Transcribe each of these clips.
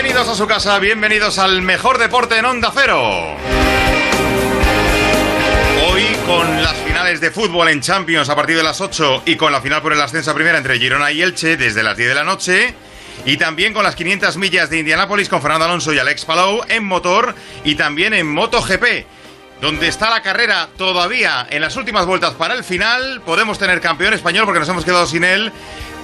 Bienvenidos a su casa, bienvenidos al mejor deporte en Onda Cero. Hoy con las finales de fútbol en Champions a partir de las 8 y con la final por el ascenso a primera entre Girona y Elche desde las 10 de la noche. Y también con las 500 millas de Indianápolis con Fernando Alonso y Alex Palou en motor y también en MotoGP donde está la carrera todavía en las últimas vueltas para el final. Podemos tener campeón español porque nos hemos quedado sin él.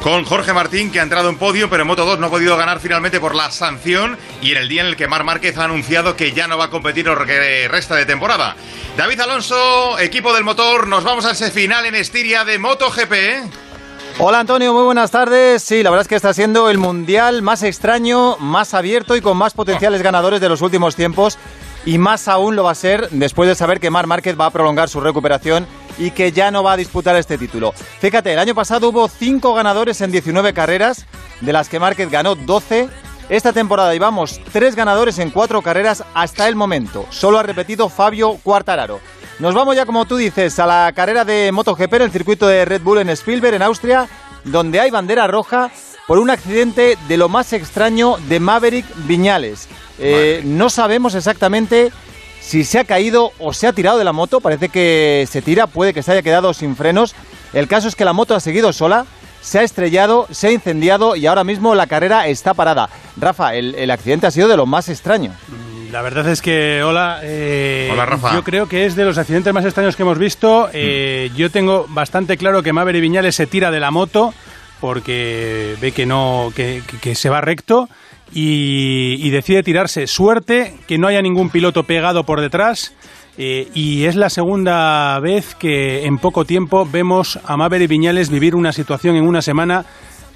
Con Jorge Martín, que ha entrado en podio, pero en Moto 2 no ha podido ganar finalmente por la sanción y en el día en el que Mar Márquez ha anunciado que ya no va a competir lo que resta de temporada. David Alonso, equipo del motor, nos vamos a ese final en Estiria de MotoGP. Hola Antonio, muy buenas tardes. Sí, la verdad es que está siendo el mundial más extraño, más abierto y con más potenciales ganadores de los últimos tiempos y más aún lo va a ser después de saber que Mar Márquez va a prolongar su recuperación y que ya no va a disputar este título. Fíjate, el año pasado hubo 5 ganadores en 19 carreras, de las que Márquez ganó 12. Esta temporada llevamos 3 ganadores en 4 carreras hasta el momento. Solo ha repetido Fabio Quartararo. Nos vamos ya, como tú dices, a la carrera de MotoGP en el circuito de Red Bull en Spielberg, en Austria, donde hay bandera roja por un accidente de lo más extraño de Maverick Viñales. Eh, no sabemos exactamente si se ha caído o se ha tirado de la moto. Parece que se tira, puede que se haya quedado sin frenos. El caso es que la moto ha seguido sola, se ha estrellado, se ha incendiado y ahora mismo la carrera está parada. Rafa, el, accidente ha sido de lo más extraño. La verdad es que, hola, eh, hola Rafa. yo creo que es de los accidentes más extraños que hemos visto. Eh, mm. Yo tengo bastante claro que Maverick Viñales se tira de la moto porque ve que no que, se va recto y, decide tirarse. Suerte que no haya ningún piloto pegado por detrás. Eh, y es la segunda vez que en poco tiempo vemos a Maverick Viñales vivir una situación en una semana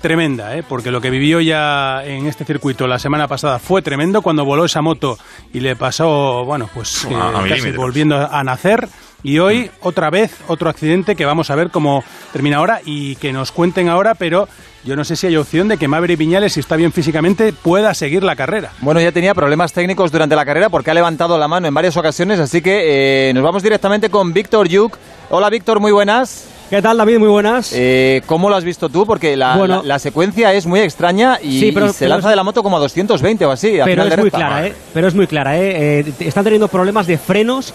tremenda, ¿eh? porque lo que vivió ya en este circuito la semana pasada fue tremendo cuando voló esa moto y le pasó, bueno, pues casi volviendo a nacer. Y hoy, otra vez, otro accidente que vamos a ver cómo termina ahora y que nos cuenten ahora, pero yo no sé si hay opción de que Maverick Viñales, si está bien físicamente, pueda seguir la carrera. Bueno, ya tenía problemas técnicos durante la carrera porque ha levantado la mano en varias ocasiones, así que eh, nos vamos directamente con Víctor Yuk. Hola Víctor, muy buenas. ¿Qué tal, David? Muy buenas. Eh, ¿Cómo lo has visto tú? Porque la, la, secuencia es muy extraña y, se lanza de la moto como a 220 o así. Pero es, muy clara, ¿eh? pero es muy clara, ¿eh? Están teniendo problemas de frenos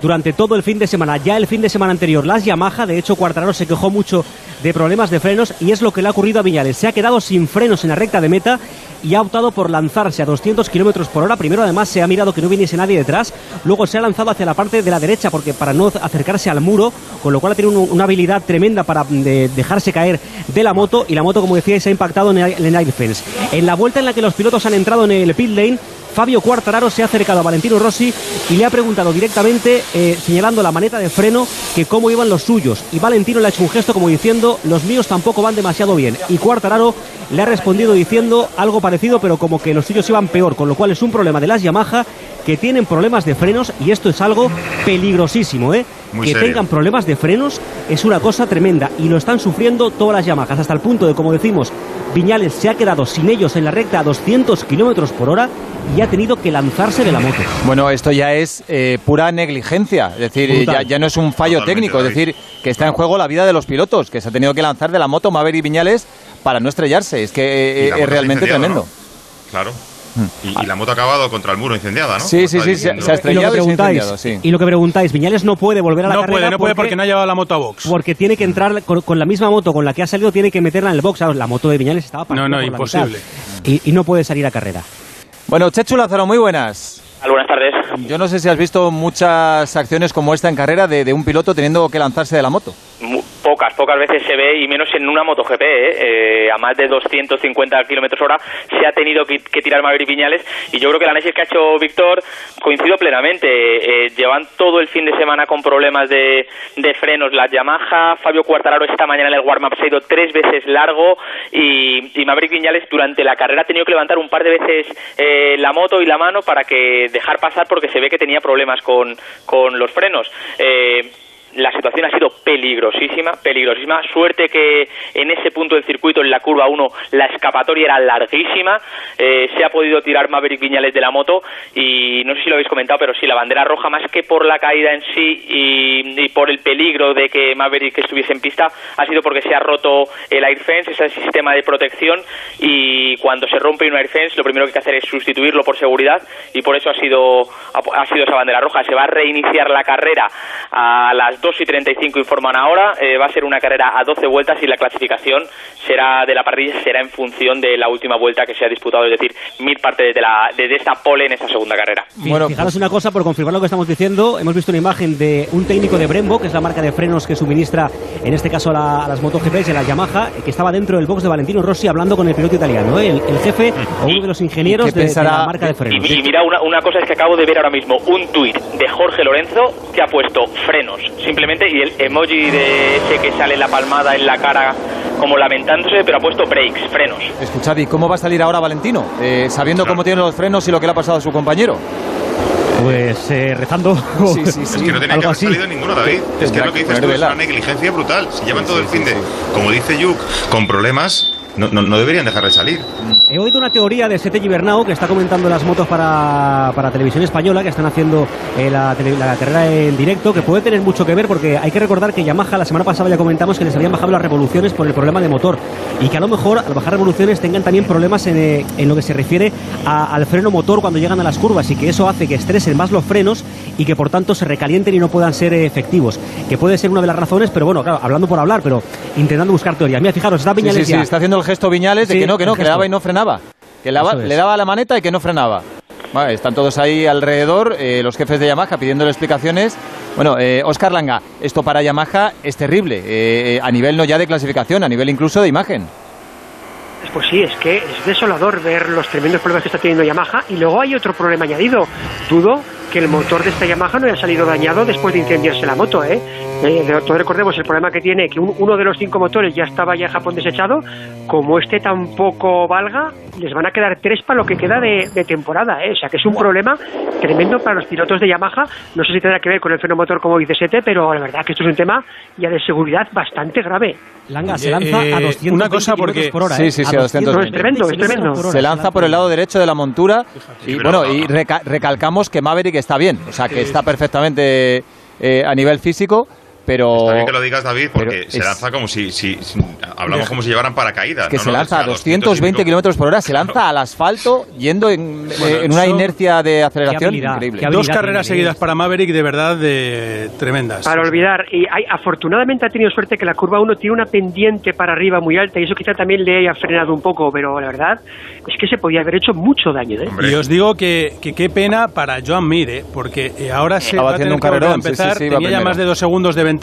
durante todo el fin de semana. Ya el fin de semana anterior, las Yamaha, de hecho, Cuartararo se quejó mucho de problemas de frenos y es lo que le ha ocurrido a Viñales. Se ha quedado sin frenos en la recta de meta y ha optado por lanzarse a 200 kilómetros por hora. Primero, además, se ha mirado que no viniese nadie detrás. Luego se ha lanzado hacia la parte de la derecha porque para no acercarse al muro, con lo cual ha tenido una habilidad tremenda para dejarse caer de la moto. Y la moto, como decía, se ha impactado en el, en air fence. En la vuelta en la que los pilotos han entrado en el pit lane, Fabio Quartararo se ha acercado a Valentino Rossi y le ha preguntado directamente, eh, señalando la maneta de freno, que cómo iban los suyos. Y Valentino le ha hecho un gesto como diciendo, los míos tampoco van demasiado bien. Y Quartararo le ha respondido diciendo algo parecido, pero como que los suyos iban peor, con lo cual es un problema de las Yamaha que tienen problemas de frenos y esto es algo peligrosísimo, ¿eh? Que tengan problemas de frenos es una cosa tremenda y lo están sufriendo todas las Yamahas, hasta el punto de, como decimos, Viñales se ha quedado sin ellos en la recta a 200 kilómetros por hora y ha tenido que lanzarse de la moto. Bueno, esto ya es eh, pura negligencia, es decir, ya, no es un fallo técnico, es decir, que está en juego la vida de los pilotos, que se ha tenido que lanzar de la moto Maverick Viñales para no estrellarse, es que eh, es realmente tremendo. Claro. Hmm. Y, la moto ha acabado contra el muro incendiada, ¿no? Sí, sí, sí, se, ha estrellado y, lo que y, lo que preguntáis, Viñales no puede volver a la no carrera puede, no puede porque, no ha llevado la moto a box. Porque tiene que entrar con, la misma moto con la que ha salido, tiene que meterla en el box. La moto de Viñales estaba para No, no, imposible. y, no puede salir a carrera. Bueno, Chechu Lázaro, muy buenas. Buenas tardes. Yo no sé si has visto muchas acciones como esta en carrera de, de un piloto teniendo que lanzarse de la moto pocas, pocas veces se ve y menos en una MotoGP, ¿eh? ¿eh? a más de 250 kilómetros hora se ha tenido que, tirar Maverick Viñales y yo creo que el análisis que ha hecho Víctor coincido plenamente. Eh, llevan todo el fin de semana con problemas de, frenos las Yamaha. Fabio Cuartararo esta mañana en el warm-up se ha ido tres veces largo y, y, Maverick Viñales durante la carrera ha tenido que levantar un par de veces eh, la moto y la mano para que dejar pasar porque se ve que tenía problemas con, con los frenos. Eh, la situación ha sido peligrosísima, peligrosísima. Suerte que en ese punto del circuito, en la curva 1, la escapatoria era larguísima. Eh, se ha podido tirar Maverick Viñales de la moto y no sé si lo habéis comentado, pero sí, la bandera roja, más que por la caída en sí y, por el peligro de que Maverick estuviese en pista, ha sido porque se ha roto el air fence, ese sistema de protección, y cuando se rompe un air fence, lo primero que hay que hacer es sustituirlo por seguridad y por eso ha sido, ha sido esa bandera roja. Se va a reiniciar la carrera a las 2 y 35 informan ahora. Eh, va a ser una carrera a 12 vueltas y la clasificación será de la parrilla será en función de la última vuelta que se ha disputado, es decir, mil partes de, la, de esta pole en esta segunda carrera. Bueno, fijaros una cosa, por confirmar lo que estamos diciendo, hemos visto una imagen de un técnico de Brembo, que es la marca de frenos que suministra, en este caso, a, las MotoGP y a la Yamaha, que estaba dentro del box de Valentino Rossi hablando con el piloto italiano, ¿eh? el, jefe o uno de los ingenieros de, la marca de frenos. Y, mira, una, una cosa es que acabo de ver ahora mismo un tuit de Jorge Lorenzo que ha puesto frenos, simplemente, y el emoji de ese que sale la palmada en la cara como lamentándose, pero ha puesto breaks, frenos. Escuchad, ¿y cómo va a salir ahora Valentino? Eh, sabiendo cómo tiene los frenos y lo que le ha pasado a su compañero. Pues eh, rezando. Sí, sí, sí. Es que no tenía que haber salido ninguno, David. Es que lo que dices tú es una negligencia brutal. Si llevan todo el fin de, como dice Yuk, con problemas, no, no, no deberían dejar de salir. He oído una teoría de Sete Gibernau que está comentando las motos para, para televisión española que están haciendo eh, la, la, carrera en directo, que puede tener mucho que ver porque hay que recordar que Yamaha la semana pasada ya comentamos que les habían bajado las revoluciones por el problema de motor y que a lo mejor al bajar revoluciones tengan también problemas en, eh, en lo que se refiere al freno motor cuando llegan a las curvas y que eso hace que estresen más los frenos y que por tanto se recalienten y no puedan ser efectivos. Que puede ser una de las razones, pero bueno, claro, hablando por hablar, pero intentando buscar teorías. Mira, fijaros, está Viñales sí, sí, está haciendo el gesto Viñales de que no, que no, que le daba y no frenaba. Que le daba la maneta y que no frenaba. están todos ahí alrededor, eh, los jefes de Yamaha pidiéndole explicaciones. Bueno, eh, Oscar Langa, esto para Yamaha es terrible, eh, a nivel no ya de clasificación, a nivel incluso de imagen. Pues sí, es que es desolador ver los tremendos problemas que está teniendo Yamaha y luego hay otro problema añadido. Dudo que el motor de esta Yamaha no haya salido dañado después de incendiarse la moto, ¿eh? Eh todos recordemos el problema que tiene, que uno de los cinco motores ya estaba ya en Japón desechado, como este tampoco valga, les van a quedar tres para lo que queda de, temporada, ¿eh? O sea que es un problema tremendo para los pilotos de Yamaha, no sé si tendrá que ver con el freno motor como dice Sete, pero la verdad que esto es un tema ya de seguridad bastante grave. Langa se lanza a 200 eh, una cosa porque por hora, sí, sí, sí, a 200 es tremendo, es tremendo. Se lanza por el lado derecho de la montura y bueno, y recalcamos que Maverick está bien, o sea, que está perfectamente eh, a nivel físico pero... Está bien que lo digas, David, porque se lanza como si, si, Hablamos como si llevaran paracaídas. que se lanza a 220 kilómetros por hora, se lanza al asfalto yendo en, eh, una inercia de aceleración increíble. Dos carreras seguidas para Maverick, de verdad, de tremendas. Para olvidar. Y hay, afortunadamente ha tenido suerte que la curva 1 tiene una pendiente para arriba muy alta y eso quizá también le haya frenado un poco, pero la verdad es que se podía haber hecho mucho daño. ¿eh? Y os digo que, qué pena para Joan Mir, ¿eh? porque eh, ahora se va a tener que empezar. Tenía ya más de dos segundos de ventaja,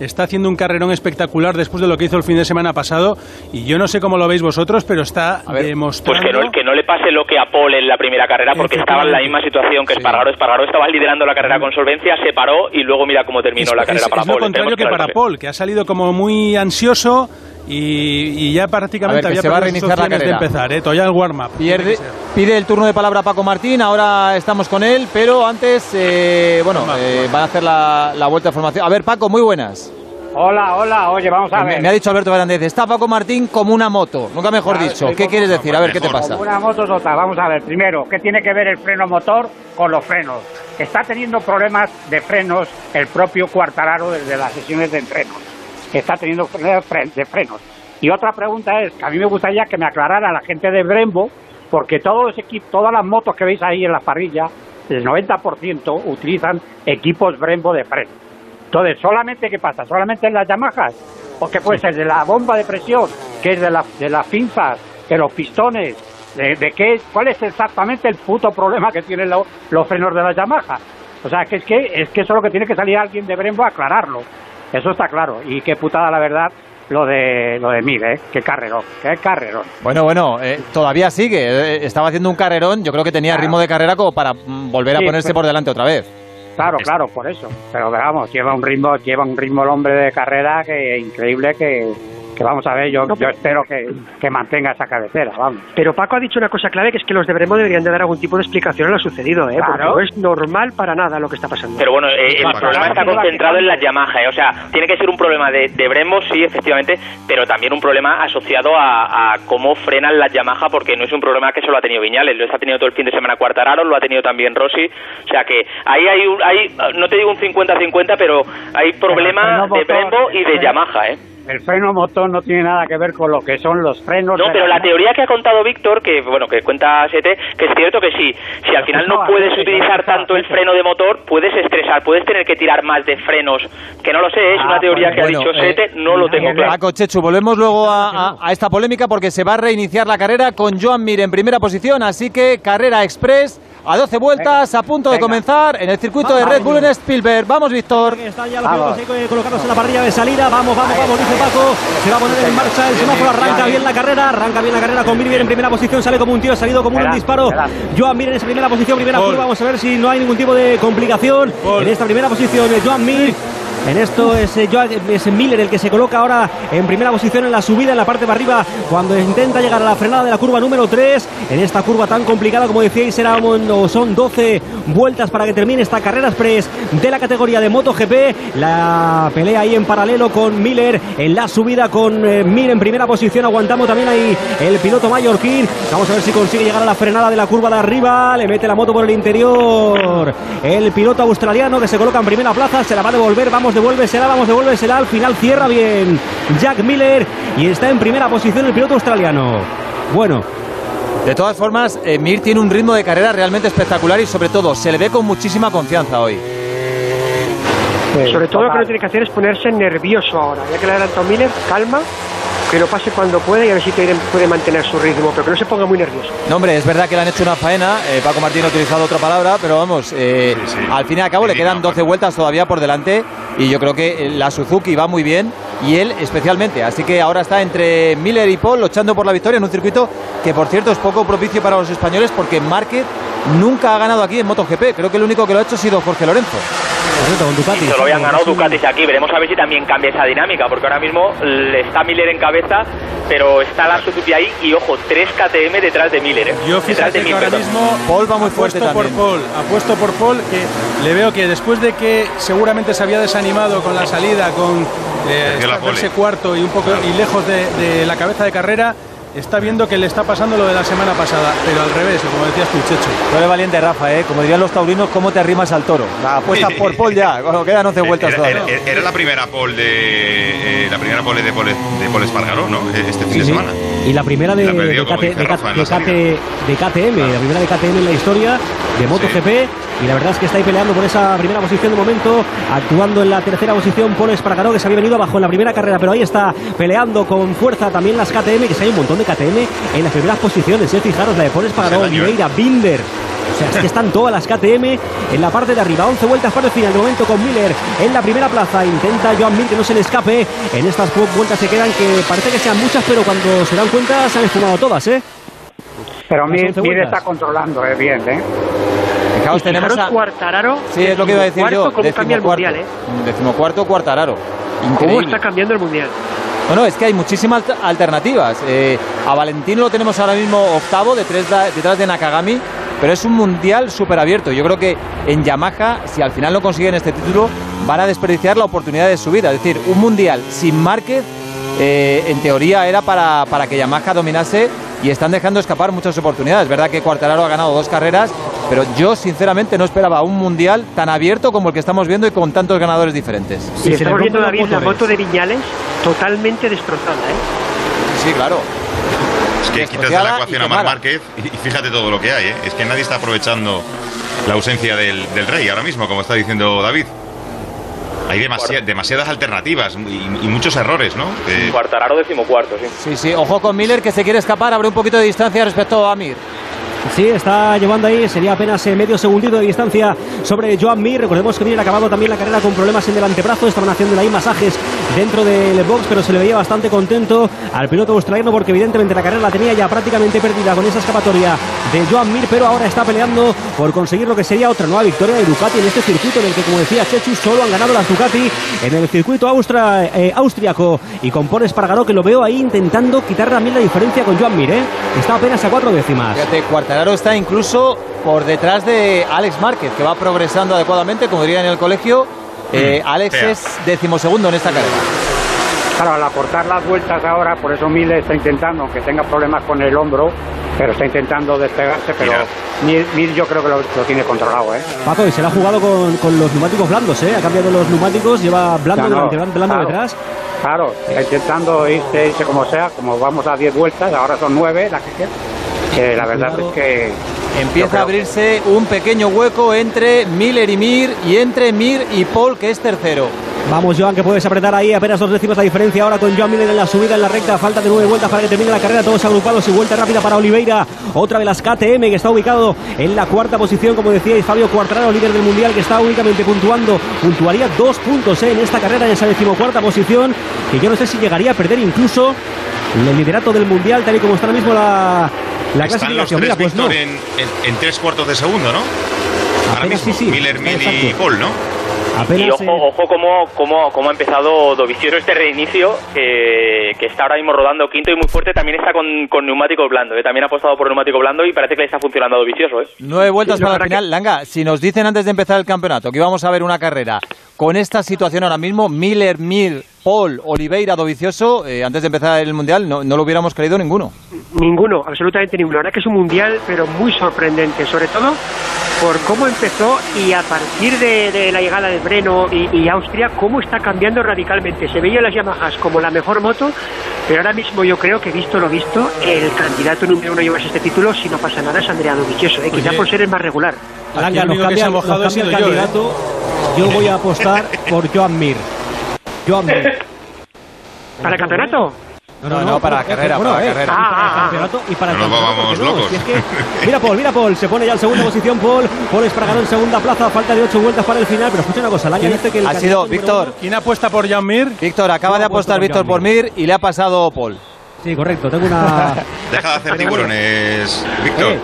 está haciendo un carrerón espectacular después de lo que hizo el fin de semana pasado. Y yo no sé cómo lo veis vosotros, pero está demostrando... Pues que no, que no le pase lo que a Paul en la primera carrera porque estaba en la misma situación que Espargaro. Espargaro estaba liderando la carrera con solvencia, se paró y luego mira cómo terminó la carrera para es Paul. lo contrario que, para Paul, que ha salido como muy ansioso y, ya prácticamente había se va a reiniciar la de empezar, ¿eh? todavía el warm-up. Pide el turno de palabra Paco Martín, ahora estamos con él, pero antes, eh, bueno, eh, van a hacer la, la vuelta de formación. A ver, Paco, muy buenas. Hola, hola, oye, vamos a ver. Me, ha dicho Alberto Fernández, está Paco Martín como una moto, nunca mejor dicho. ¿Qué quieres decir? A ver, ¿qué te pasa? Como una moto es otra, vamos a ver. Primero, ¿qué tiene que ver el freno motor con los frenos? Está teniendo problemas de frenos el propio Cuartararo desde las sesiones de entrenos. Está teniendo de frenos. Y otra pregunta es, que a mí me gustaría que me aclarara la gente de Brembo, porque todos los equipos, todas las motos que veis ahí en la parrilla, el 90% utilizan equipos Brembo de freno. Entonces, ¿solamente qué pasa? ¿Solamente en las Yamahas? ¿O qué puede ser de la bomba de presión, que es de, la, de las pinzas, de los pistones? ¿De, qué, ¿Cuál es exactamente el puto problema que tienen los frenos de las Yamaha? O sea, que es que, es que eso es lo que tiene que salir alguien de Brembo a aclararlo. Eso está claro. Y qué putada, la verdad, lo de lo de ¿eh? Qué carrerón, qué carrerón. Bueno, bueno, eh, todavía sigue. Eh, estaba haciendo un carrerón. Yo creo que tenía ritmo de carrera como para mm, volver a ponerse por delante otra vez. Claro, claro, por eso. Pero vamos, lleva un ritmo, lleva un ritmo el hombre de carrera que increíble que, que vamos a ver, yo, yo espero que, que mantenga esa cabecera, vamos. Pero Paco ha dicho una cosa clave, que es que los de Bremo deberían de dar algún tipo de explicación a lo sucedido, ¿eh? Porque Claro. no es normal para nada lo que está pasando. Pero bueno, eh, el problema está concentrado en las Yamaha, ¿eh? o sea, tiene que ser un problema de, de Brembo, sí, efectivamente, pero también un problema asociado a, a cómo frenan las Yamaha, porque no es un problema que solo ha tenido Viñales, lo está tenido todo el fin de semana Cuartararo, lo ha tenido también Rossi, o sea que ahí hay, un, hay no te digo un 50-50, pero hay problema de Brembo y de Yamaha, ¿eh? El freno motor no tiene nada que ver con lo que son los frenos. No, pero la teoría que ha contado Víctor, que bueno, que cuenta Sete, que es cierto que sí, si al final no puedes utilizar tanto el freno de motor, puedes estresar, puedes tener que tirar más de frenos, que no lo sé, es Ah, una teoría que ha dicho eh, Sete, no lo tengo claro. Paco Chechu, volvemos luego a, a- a esta polémica porque se va a reiniciar la carrera con Joan Mir en primera posición, así que carrera express a 12 vueltas, a punto de venga. comenzar en el circuito de Red Bull en Spielberg. Vamos, Víctor. Están ya los Vamos. pilotos ahí colocados en la parrilla de salida. Vamos, vamos, vamos, dice Paco. Se va a poner en marcha el semáforo. Arranca bien la carrera. Arranca bien la carrera con Mir en primera posición. Sale como un tío, ha salido como un disparo. Joan Mir en esa primera posición, primera curva. Vamos a ver si no hay ningún tipo de complicación. En esta primera posición, eh, Joan Mir. En esto es, eh, es Miller el que se coloca ahora en primera posición en la subida, en la parte de arriba, cuando intenta llegar a la frenada de la curva número 3. En esta curva tan complicada, como decíais, era son 12 vueltas para que termine esta carrera express de la categoría de MotoGP. La pelea ahí en paralelo con Miller en la subida con eh, Mir en primera posición. Aguantamos también ahí el piloto mallorquín. Vamos a ver si consigue llegar a la frenada de la curva de arriba. Le mete la moto por el interior. El piloto australiano que se coloca en primera plaza. Se la va a devolver. Vamos, devuélvesela, vamos, devuélvesela. Al final cierra bien Jack Miller y está en primera posición el piloto australiano. Bueno, De todas formas, eh, Mir tiene un ritmo de carrera realmente espectacular y sobre todo se le ve con muchísima confianza hoy. Sí, Sobre todo lo que no tiene que hacer es ponerse nervioso ahora. Ya que le ha adelantado Miller, calma, que lo pase cuando pueda y a ver si puede mantener su ritmo, pero que no se ponga muy nervioso. No, hombre, es verdad que le han hecho una faena. eh, Paco Martín ha utilizado otra palabra, pero vamos, eh, Sí, sí. al fin y al cabo le quedan no, 12 Paco. vueltas todavía por delante y yo creo que la Suzuki va muy bien y él especialmente. Así que ahora está entre Miller y Paul luchando por la victoria en un circuito que, por cierto, es poco propicio para los españoles porque Márquez nunca ha ganado aquí en MotoGP. Creo que el único que lo ha hecho ha sido Jorge Lorenzo. Ducati. Y solo habían ganado Ducatis aquí, veremos a ver si también cambia esa dinámica, porque ahora mismo está Miller en cabeza, pero está la Suzuki ahí y ojo, 3 KTM detrás de Miller, ¿eh? Yo detrás de que ahora perdón. mismo Paul va muy fuerte apuesto por también. Paul, apuesto por Paul que le veo que después de que seguramente se había desanimado con la salida, con eh, la pole. cuarto y un poco y lejos de, de la cabeza de carrera, está viendo que le está pasando lo de la semana pasada, pero al revés, como decías tú, Checho. Tú eres valiente, Rafa, ¿eh? Como dirían los taurinos, ¿cómo te arrimas al toro? La apuesta por Paul ya, cuando quedan 11 vueltas Era, todavía. era- era la primera pole de eh, la primera pole de Paul, de Paul Espargaró, ¿no? Este fin Sí, de sí. semana. Y la primera de, La perdió, de KT de Rafa, KT KTM, la primera de KTM en la historia de MotoGP. Y la verdad es que está ahí peleando por esa primera posición de momento, actuando en la tercera posición Paul Espargaró, que se había venido abajo en la primera carrera, pero ahí está peleando con fuerza también las KTM, que se hay un montón de KTM en las primeras posiciones. ¿eh? Fijaros, la de Paul Espargaró, daño, ¿eh? Oliveira, Binder. O sea, es que están todas las KTM en la parte de arriba. 11 vueltas para el final. De momento con Miller en la primera plaza. Intenta Joan Mir que no se le escape. En estas vueltas se quedan que parece que sean muchas, pero cuando se dan cuenta se han esfumado todas, ¿eh? Pero Mir, 11 Mir está controlando eh, bien, ¿eh? Fijaos, tenemos a... Cuartararo, Sí, es lo que iba a decir yo. decimocuarto, cómo cambia el. Mundial, ¿eh? Decimocuarto, Cuartararo. ¿Cómo Increíble. está cambiando el Mundial? No, no, es que hay muchísimas alter- alternativas. Eh, a Valentino lo tenemos ahora mismo octavo detrás de, detrás de Nakagami, pero es un mundial súper abierto. Yo creo que en Yamaha, si al final no consiguen este título, van a desperdiciar la oportunidad de subida. Es decir, un mundial sin Márquez, eh, en teoría era para, para que Yamaha dominase y están dejando escapar muchas oportunidades. Es verdad que Cuartararo ha ganado dos carreras, pero yo sinceramente no esperaba un mundial tan abierto como el que estamos viendo y con tantos ganadores diferentes. Sí, y estamos viendo, David, la moto de Viñales totalmente destrozada, ¿eh? Sí, claro. Es que quitas de la ecuación a. Marc Márquez y, y fíjate todo lo que hay, ¿eh? Es que nadie está aprovechando la ausencia del, del rey ahora mismo, como está diciendo David. Hay demasi- demasiadas alternativas y, y muchos errores, ¿no? Eh, Cuartararo decimocuarto, sí. Sí, sí, ojo con Miller que se quiere escapar, abre un poquito de distancia respecto a Mir. Sí, está llevando ahí, sería apenas eh, medio segundito de distancia sobre Joan Mir. Recordemos que Mir ha acabado también la carrera con problemas en el antebrazo. Estaban haciendo ahí masajes dentro del box, pero se le veía bastante contento al piloto australiano porque evidentemente la carrera la tenía ya prácticamente perdida con esa escapatoria de Joan Mir, pero ahora está peleando por conseguir lo que sería otra nueva victoria de Ducati en este circuito en el que, como decía Chechu, solo han ganado las Ducati en el circuito austra, eh, y con Paul que lo veo ahí intentando quitar también la diferencia con Joan Mir, ¿eh? está apenas a cuatro décimas. Fíjate, Cuartararo está incluso por detrás de Alex Márquez, que va progresando adecuadamente, como diría en el colegio. Eh, Alex fea. es decimosegundo en esta carrera. Claro, al acortar las vueltas ahora, por eso Miller está intentando, aunque tenga problemas con el hombro, pero está intentando despegarse, pero Mir yo creo que lo, lo tiene controlado, ¿eh? Paco, y se la ha jugado con, con los neumáticos blandos, ¿eh? Ha cambiado los neumáticos, lleva blando no, delante, blando claro. detrás. Claro, está intentando irse, irse como sea, como vamos a 10 vueltas, ahora son 9 las que quedan. Que la verdad es que Empieza a abrirse un pequeño hueco entre Miller y Mir y entre Mir y Paul, que es tercero. Vamos, Joan, que puedes apretar ahí apenas dos décimas la diferencia ahora con Joan Miller en la subida en la recta. Falta de nueve vueltas para que termine la carrera. Todos agrupados y vuelta rápida para Oliveira. Otra de las KTM que está ubicado en la cuarta posición, como decíais, Fabio Cuartararo, líder del mundial, que está únicamente puntuando. Puntuaría dos puntos eh, en esta carrera, en esa decimocuarta posición. Que yo no sé si llegaría a perder incluso el liderato del mundial, tal y como está ahora mismo la, la Están los clasificación. tres Mira, pues no. En, en- en tres cuartos de segundo, ¿no? Ahora Apenas mismo, sí, sí. Miller, y. Paul, ¿no? Apenas, Y ojo, eh, ojo cómo, cómo, cómo ha empezado Dovizioso este reinicio, que, que está ahora mismo rodando quinto y muy fuerte, también está con, con neumático blando, ¿eh? también ha apostado por neumático blando y parece que le está funcionando a Dovizioso. ¿eh? Nueve vueltas Sí, para la final. Langa, si nos dicen antes de empezar el campeonato que íbamos a ver una carrera con esta situación ahora mismo, Miller, Mir, Paul, Oliveira, Dovicioso, eh, antes de empezar el Mundial, no, no lo hubiéramos creído ninguno. Ninguno, absolutamente ninguno. La verdad que es un mundial, pero muy sorprendente, sobre todo por cómo empezó y a partir de, de la llegada de Breno y, y Austria, cómo está cambiando radicalmente. Se veía las Yamahas como la mejor moto, pero ahora mismo yo creo que, visto lo visto, el candidato número uno a llevarse este título, si no pasa nada, es Andrea Dovizioso, ¿eh? quizá por ser el más regular. Aquí el que se ha mojado el sido yo, ¿eh? candidato. Yo voy a apostar por Joan Mir. Joan Mir. ¿Para el campeonato? No, no, para la carrera, bueno, para la carrera. y para el Ah, ah, ah. campeonato y para el No nos campeonato, vamos locos. Si es que- mira Paul, mira Paul, se pone ya en segunda posición Paul, Paul Espargaró en segunda plaza, falta de ocho vueltas para el final, pero escucha una cosa, Langa dice que el Ha sido Víctor. uno- ¿Quién apuesta por Jan Mir? Víctor, acaba de apostar Víctor por Mir y le ha pasado Paul. Sí, correcto, tengo una... Deja de hacer tiburones, Víctor.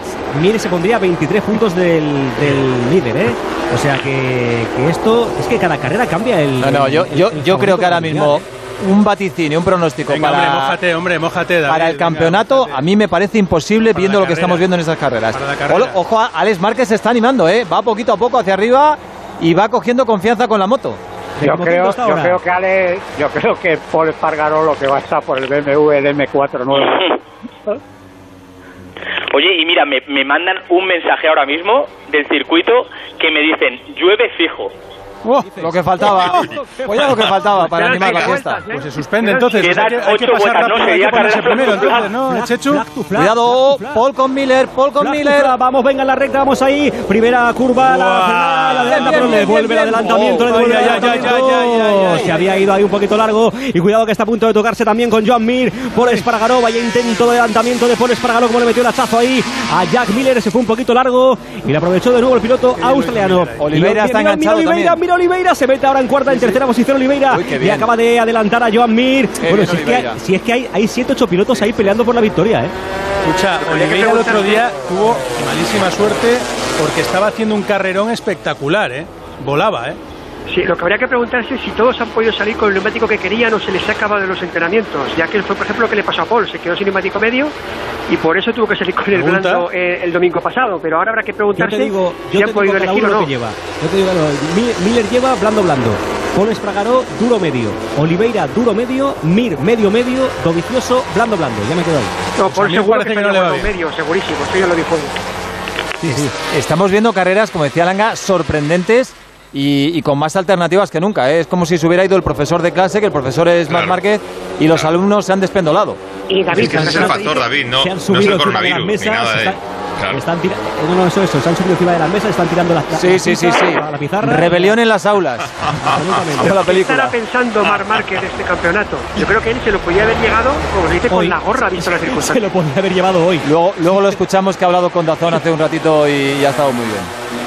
Mir se pondría 23 puntos del, del líder, ¿eh? O sea que, que esto, es que cada carrera cambia el... No, no, yo, el- yo, el yo creo que ahora mundial, mismo ¿eh? Un vaticinio, un pronóstico Venga, hombre, para, mójate, hombre, mójate. David, para el venga, campeonato mójate. a mí me parece imposible Para viendo lo que estamos viendo en esas carreras. Para la carrera. Olo- Ojo, Alex Márquez se está animando, ¿eh? va poquito a poco hacia arriba y va cogiendo confianza con la moto. ¿De Yo creo, yo creo que Ale, yo creo que Paul Espargaró lo que va a estar por el BMW el M4 nuevo. Oye, y mira, me, me mandan un mensaje ahora mismo del circuito que me dicen, llueve fijo. Oh, lo que faltaba. Ya lo que faltaba para animar la fiesta. ¿eh? Pues se suspende entonces. Hay que, hay que ocho pasar vueltas, ¿no? rápido, hay que ponerse primero entonces, ¿no? Chechu. Cuidado. Paul con Miller, Paul con Miller. Vamos, venga en la recta, vamos ahí. Primera curva, la adelanta, pero le bien, devuelve el adelantamiento. Se había ido ahí un poquito largo. Y cuidado que está a punto de tocarse también con Joan Mir. Paul Espargaró, vaya intento de adelantamiento de Paul Espargaró, como le metió el hachazo ahí a Jack Miller. Se fue un poquito largo y le aprovechó de nuevo el piloto australiano. Oliveira está enganchado Mira Oliveira, se mete ahora en cuarta, en tercera posición Oliveira. Uy, y acaba de adelantar a Joan Mir. bueno, si es, que hay, Oliveira. si es que hay, hay 7 8 pilotos ahí peleando por la victoria, ¿eh? Escucha, Oliveira el otro día tuvo malísima suerte porque estaba haciendo un carrerón espectacular, ¿eh? Volaba, ¿eh? Sí, lo que habría que preguntarse es si todos han podido salir con el neumático que querían o se les ha acabado de los entrenamientos, ya que fue, por ejemplo, lo que le pasó a Paul, se quedó sin neumático medio y por eso tuvo que salir con el blando eh, el domingo pasado, pero ahora habrá que Yo preguntarse te digo, si yo han te podido digo elegir o no. que lleva. Yo te digo, no, Miller lleva blando blando. Paul Espargaró, duro medio. Oliveira, duro medio. Mir, medio medio. Dovicioso, blando blando. Ya me quedo ahí. No, Pues Paul me seguro que, que no le va bien. medio, segurísimo, eso ya lo dijo él. Sí, sí. Estamos viendo carreras, como decía Langa, sorprendentes y, y con más alternativas que nunca. ¿eh? Es como si se hubiera ido el profesor de clase, que el profesor es Marc Claro. Márquez, y los alumnos se han despendolado. Y David, Es que ese es el factor, David, no, se han no es subido el encima de las coronavirus ni mesas. nada se de... están- Claro. Están tira- eh, no, no, eso, eso, se han subido encima de la mesa, están tirando la, la- Sí, la sí, sí, pizza, sí. La, pizarra. Rebelión en las aulas. Absolutamente. Como la ¿Qué estará película. pensando Mar Márquez de este campeonato? Yo creo que él se lo podía haber llegado, como se dice, con Hoy. la gorra, visto las Se circunstancias. lo podría haber llevado hoy. Luego, luego lo escuchamos que ha hablado con Dazón hace un ratito y, y ha estado muy bien.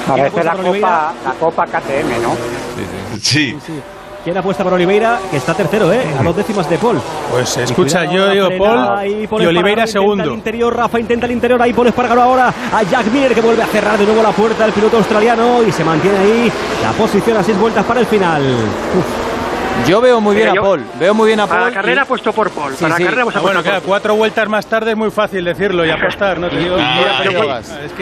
Parece la copa, la copa KTM, ¿no? Sí. ¿Quién apuesta por Oliveira? Que está tercero, ¿eh? A dos décimas de Paul. Pues escucha, yo digo Paul y Oliveira Intenta el segundo. interior, Rafa intenta el interior, ahí Paul Espargaro ahora a Jack Miller que vuelve a cerrar de nuevo la puerta del piloto australiano y se mantiene ahí la posición a seis vueltas para el final. Uf, Yo veo muy bien Mira, a yo- Paul. Veo muy bien a Paul. Para la carrera y- apuesto por Paul. Sí, para sí. la carrera hemos Ah, bueno, claro, cuatro vueltas más tarde es muy fácil decirlo y apostar, ¿no? Te digo. Ah, es que,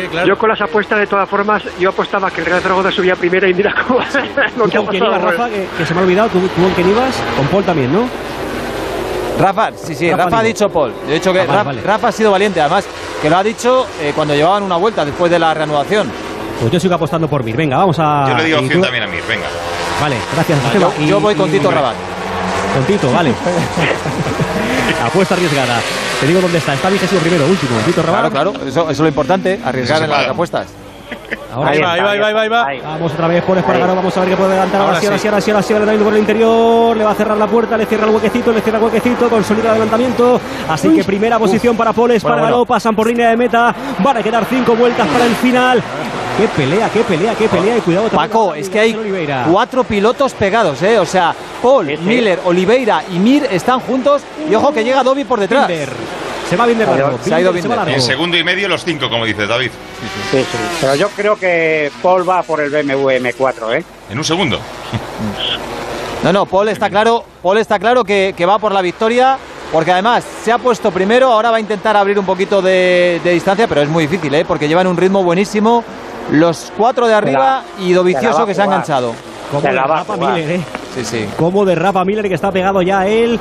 Paul. claro. Yo con las apuestas, de todas formas, yo apostaba que el Real Zaragoza subía primero y mira cómo lo ¿Tú que ha con quién pasado. ibas, Rafa? Que, que se me ha olvidado. ¿Tú, tú con quién ibas? Con Paul también, ¿no? Rafa, sí, sí, Rafa Rafa, ha dicho Paul. De hecho, que Ah, vale, Rafa, vale. Rafa ha sido valiente, además, que lo ha dicho eh, cuando llevaban una vuelta después de la reanudación. Pues yo sigo apostando por Mir. Venga, vamos a. Yo le digo opción también a Mir, venga. Vale, gracias, Yo, Joseba. Y- yo voy con Tito Rabat. Con Tito, vale. Apuesta arriesgada. Te digo dónde está. Está vigésimo primero, último. Tito Rabat. Claro, claro, eso, eso es lo importante, arriesgar en las apuestas. Ahora Ahí va, ahí va, ahí va, ahí va, ahí va. Ahí. Vamos otra vez por Espargaro, vamos a ver qué puede adelantar. Ahora, Ahora sí, ahora sí. ahora sí, ahora sí, por el interior. Le va a cerrar la puerta, le cierra el huequecito, le cierra el huequecito, consolida el adelantamiento. Así que primera posición para Paul Espargaro. Bueno, bueno. Pasan por línea de meta. Van a quedar cinco vueltas para el final. Qué pelea, qué pelea, qué pelea. Y cuidado también Paco, es que hay Oliveira. cuatro pilotos pegados, ¿eh? O sea, Paul. Miller, Oliveira y Mir están juntos y ojo que llega Dobby por detrás. Binder. Se va Binder largo. Se ha ido Binder se va Binder. En segundo y medio los cinco, como dices, David. Sí, sí. Pero yo creo que Paul va por el BMW M4, ¿eh? En un segundo. No, no, Paul está claro, Paul está claro que, que va por la victoria, porque además se ha puesto primero, ahora va a intentar abrir un poquito de, de distancia, pero es muy difícil, ¿eh? porque llevan un ritmo buenísimo. Los cuatro de arriba y Dovicioso que se ha enganchado. Como derrapa. Miller, eh. Sí, sí. Como derrapa Miller que está pegado ya a él.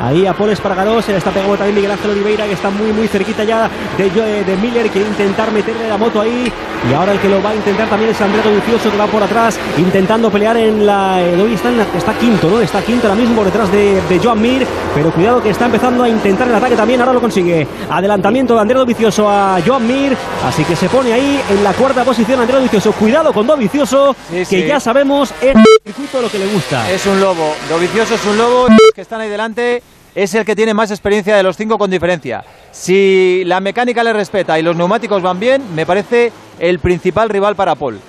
Ahí a Paul Espargaró, se le está pegando también Miguel Ángel Oliveira que está muy muy cerquita ya de, Joe- de Miller, quiere intentar meterle la moto ahí y ahora el que lo va a intentar también es Andrea Dovicioso que va por atrás intentando pelear en la... eh, está, en la- está quinto, ¿no? Está quinto ahora mismo por detrás de, de Joan Mir, pero cuidado que está empezando a intentar el ataque también, ahora lo consigue. Adelantamiento de Andrea Dovicioso a Joan Mir, así que se pone ahí en la cuarta posición Andrea Dovicioso. Cuidado con Dovicioso, Sí, que ya sabemos es el circuito lo que le gusta. Es un lobo. Dovicioso es un lobo los que están ahí delante es el que tiene más experiencia de los cinco con diferencia. Si la mecánica le respeta y los neumáticos van bien, me parece el principal rival para Paul.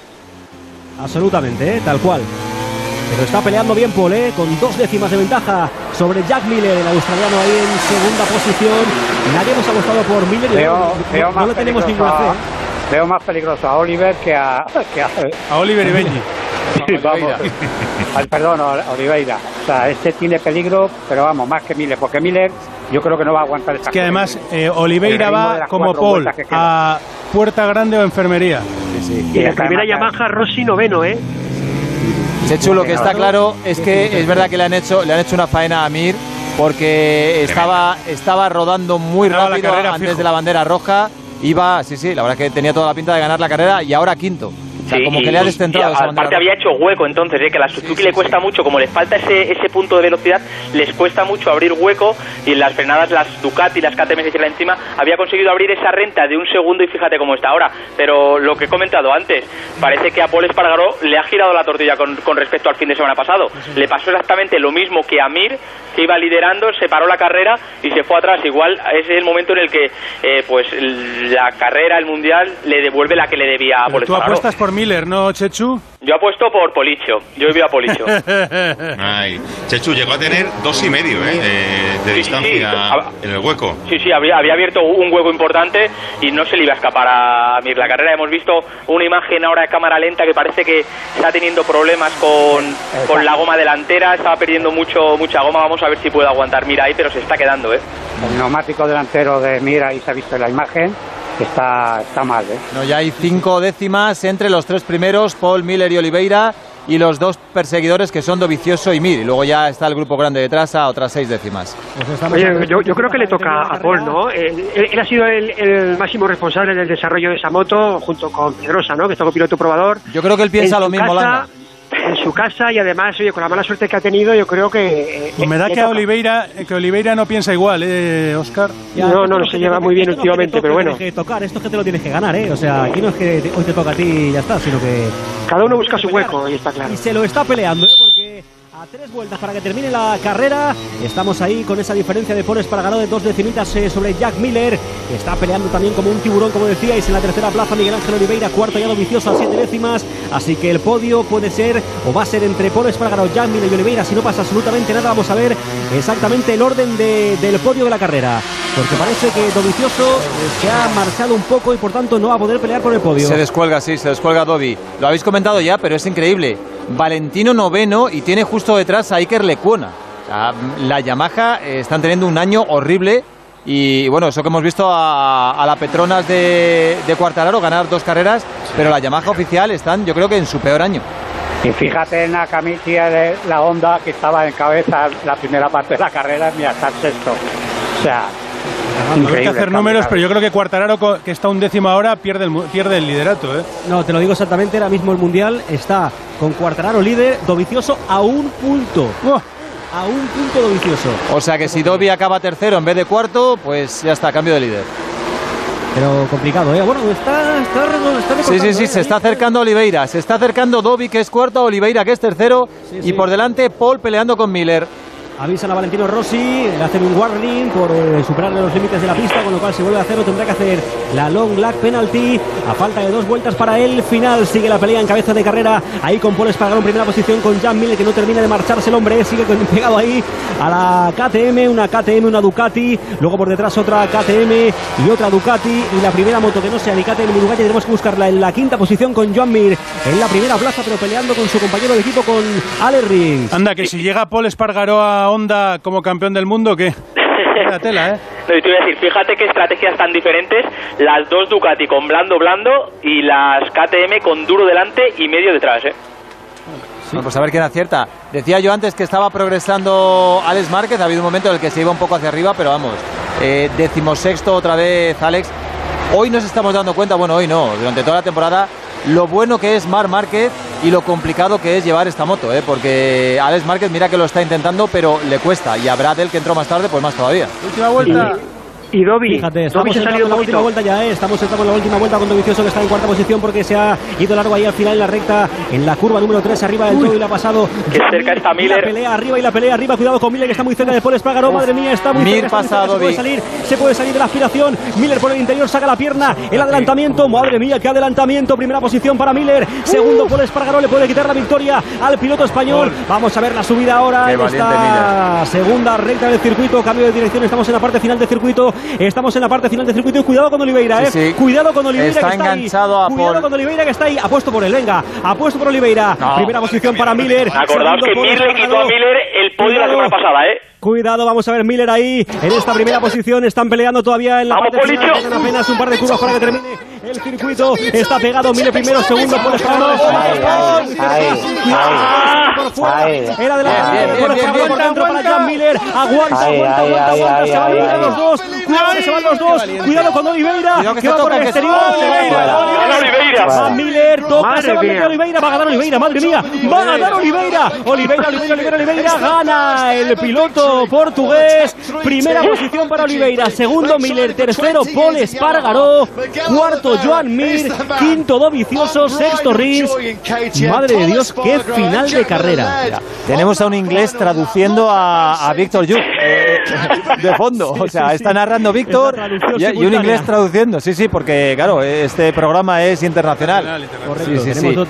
Absolutamente, ¿eh? tal cual. Pero está peleando bien Paul, ¿eh? con dos décimas de ventaja sobre Jack Miller, el australiano ahí en segunda posición. Nadie hemos apostado por Miller y Veo, no, veo no- no más le tenemos peligroso ninguna fe. a, ¿eh? veo más peligroso a Oliver que a, que a, A Oliver y Benji. vamos, al, perdón, a Oliveira. O sea, este tiene peligro, pero vamos, más que Miller, porque Miller yo creo que no va a aguantar esta Es que además eh, Oliveira va como Paul a puerta grande o enfermería. Y en la primera Yamaha, Rossi noveno, ¿eh? Chechu, lo que está claro es que es verdad que le han hecho, le han hecho una faena a Mir porque estaba, estaba rodando muy rápido antes fijo. de la bandera roja. Iba, sí, sí, la verdad que tenía toda la pinta de ganar la carrera y ahora quinto. O sea, Sí, como y- que le ha descentrado esa aparte había hecho hueco entonces, ¿eh? que a la Suzuki le cuesta mucho, como les falta ese, ese punto de velocidad, les cuesta mucho abrir hueco y en las frenadas las Ducati, las KTM se echan encima, había conseguido abrir esa renta de un segundo y fíjate cómo está ahora. Pero lo que he comentado antes, parece que a Paul Espargaró le ha girado la tortilla con, con respecto al fin de semana pasado. Le pasó exactamente lo mismo que a Mir, que iba liderando, se paró la carrera y se fue atrás. Igual es el momento en el que eh, pues la carrera, el mundial, le devuelve la que le debía a Paul tú Espargaró. apuestas por Miller, ¿no, Chechu? Yo apuesto por Policho. Yo voy a Policho. Ay, Chechu llegó a tener dos y medio ¿eh? de, de Sí, distancia sí, sí. en el hueco. Sí, sí, había, había abierto un hueco importante y no se le iba a escapar a Mir la carrera. Hemos visto una imagen ahora de cámara lenta que parece que está teniendo problemas con, con la goma delantera, estaba perdiendo mucho mucha goma. Vamos a ver si puede aguantar Mir ahí, pero se está quedando, ¿eh? El neumático delantero de Mira, ahí se ha visto en la imagen, está, está mal, ¿eh? No, ya hay cinco décimas entre los tres primeros, Paul, Miller y Oliveira, y los dos perseguidores que son Dovicioso y Mir. Y luego ya está el grupo grande detrás a otras seis décimas. Pues Oye, yo, yo creo que le toca a Paul, ¿no? Eh, Él, él ha sido el, el máximo responsable del desarrollo de esa moto, junto con Pedrosa, ¿no? Que está con piloto probador. Yo creo que él piensa En lo mismo, casa, Landa. En su casa y además, oye, con la mala suerte que ha tenido, yo creo que... Eh, pues me da que, Oliveira, que Oliveira no piensa igual, ¿eh, Oscar? no, no, no se lleva muy bien últimamente, pero bueno. Que tocar, esto es que te lo tienes que ganar, ¿eh? O sea, aquí no es que hoy te toca a ti y ya está, sino que... Cada uno busca su hueco, y está claro. Y se lo está peleando, ¿eh? Porque a tres vueltas para que termine la carrera. Estamos ahí con esa diferencia de Poles para ganar de dos decimitas eh, sobre Jack Miller. Está peleando también como un tiburón, como decíais. En la tercera plaza, Miguel Ángel Oliveira, cuarto ya vicioso a siete décimas. Así que el podio puede ser o va a ser entre Poles para ganar Jack Miller y Oliveira. Si no pasa absolutamente nada, vamos a ver exactamente el orden del podio de la carrera. Porque parece que Dovicioso se ha marchado un poco y por tanto no va a poder pelear por el podio. Se descuelga, sí, se descuelga Dovi. Lo habéis comentado ya, pero es increíble. Valentino noveno y tiene justo detrás a Iker Lecuona. la Yamaha eh, están teniendo un año horrible y bueno, eso que hemos visto a, la Petronas de, de Cuartararo ganar dos carreras, pero la Yamaha oficial están yo creo que en su peor año. Y fíjate en la camisilla de la Honda que estaba en cabeza la primera parte de la carrera, mira, está sexto. O sea, hay que hacer números, pero yo creo que Cuartararo, que está un décimo ahora, pierde el, pierde el liderato. ¿eh? No, te lo digo exactamente, ahora mismo el Mundial está con Cuartararo líder, Dovicioso a un punto. A un punto Dovicioso. O sea que si Dovi acaba tercero en vez de cuarto, pues ya está, cambio de líder. Pero complicado, ¿eh? Bueno, está, está, Sí, sí, sí, ¿eh? se está acercando Oliveira. Se está acercando Dovi, que es cuarto, Oliveira, que es tercero. y por delante, Paul peleando con Miller. Avisan a Valentino Rossi, le hacen un warning por eh, superar los límites de la pista, con lo cual si vuelve a hacerlo tendrá que hacer la long black penalty. A falta de dos vueltas para el final, sigue la pelea en cabeza de carrera. Ahí con Paul Espargaró en primera posición con Jan Miller que no termina de marcharse el hombre, sigue pegado ahí a la KTM, una KTM, una Ducati, luego por detrás otra KTM y otra Ducati y la primera moto que no sea ni KTM ni Ducati tenemos que buscarla en la quinta posición con Joan Mir en la primera plaza pero peleando con su compañero de equipo con Ale Rings. Anda, que si llega Paul Espargaró a Honda como campeón del mundo, ¿qué? La tela, ¿eh? No, te voy a decir, fíjate qué estrategias tan diferentes, las dos Ducati con blando blando y las KTM con duro delante y medio detrás, ¿eh? Bueno, pues a ver quién acierta. Decía yo antes que estaba progresando Alex Márquez, ha habido un momento en el que se iba un poco hacia arriba, pero vamos, eh, decimosexto otra vez Alex. Hoy nos estamos dando cuenta, bueno, hoy no, durante toda la temporada, lo bueno que es Mar Márquez y lo complicado que es llevar esta moto, ¿eh? porque Alex Márquez mira que lo está intentando, pero le cuesta. Y a Bradel, que entró más tarde, pues más todavía. Última vuelta. Y Dobby, Fíjate, estamos en la última vuelta ya, ¿eh? estamos en la última vuelta con Dovicioso que está en cuarta posición porque se ha ido largo ahí al final en la recta, en la curva número 3, arriba del todo y le ha pasado. Que cerca está Miller. La pelea arriba y la pelea arriba, cuidado con Miller que está muy cerca de Paul Espargaró, madre mía, está muy cerca. pasado, se puede salir, se puede salir de la aspiración. Miller por el interior saca la pierna, el adelantamiento, madre mía, qué adelantamiento, primera posición para Miller, segundo Paul Espargaró le puede quitar la victoria al piloto español. Vamos a ver la subida ahora en esta segunda recta del circuito, cambio de dirección, estamos en la parte final del circuito, estamos en la parte final del circuito. Y cuidado con Oliveira, ¿eh? Cuidado con Oliveira está que está enganchado ahí. Cuidado con Oliveira que está ahí. Apuesto por él, venga. Apuesto por Oliveira. Primera posición para Miller. Acordaos que Miller quitó a Miller el podio la semana pasada, ¿eh? Cuidado, vamos a ver Miller ahí en esta primera posición. Están peleando todavía en la parte final. apenas un par de curvas para que termine el circuito. Está pegado Miller primero, segundo por Esparano. Era de la por dentro para Jan Miller. Aguanta, aguanta, aguanta, aguanta. Se van a los dos. Cuidado que se van los dos. Cuidado con Oliveira. Que va por el exterior. Va Miller, toca, se va a Oliveira. Va a ganar Oliveira, madre mía. Va a ganar Oliveira. Oliveira, Oliveira, Oliveira, Oliveira. Gana el piloto portugués. Primera posición para Oliveira. Segundo Miller. Tercero Paul Espargaró. Cuarto Joan Mir. Quinto Dovicioso. Sexto Rins. Madre de Dios, qué final de carrera. Tenemos a un inglés traduciendo a, a Víctor Yuk eh, de fondo. O sea, está narrando Víctor y, un inglés traduciendo. Sí, sí, porque claro, este programa es internacional. Correcto, sí, sí, tenemos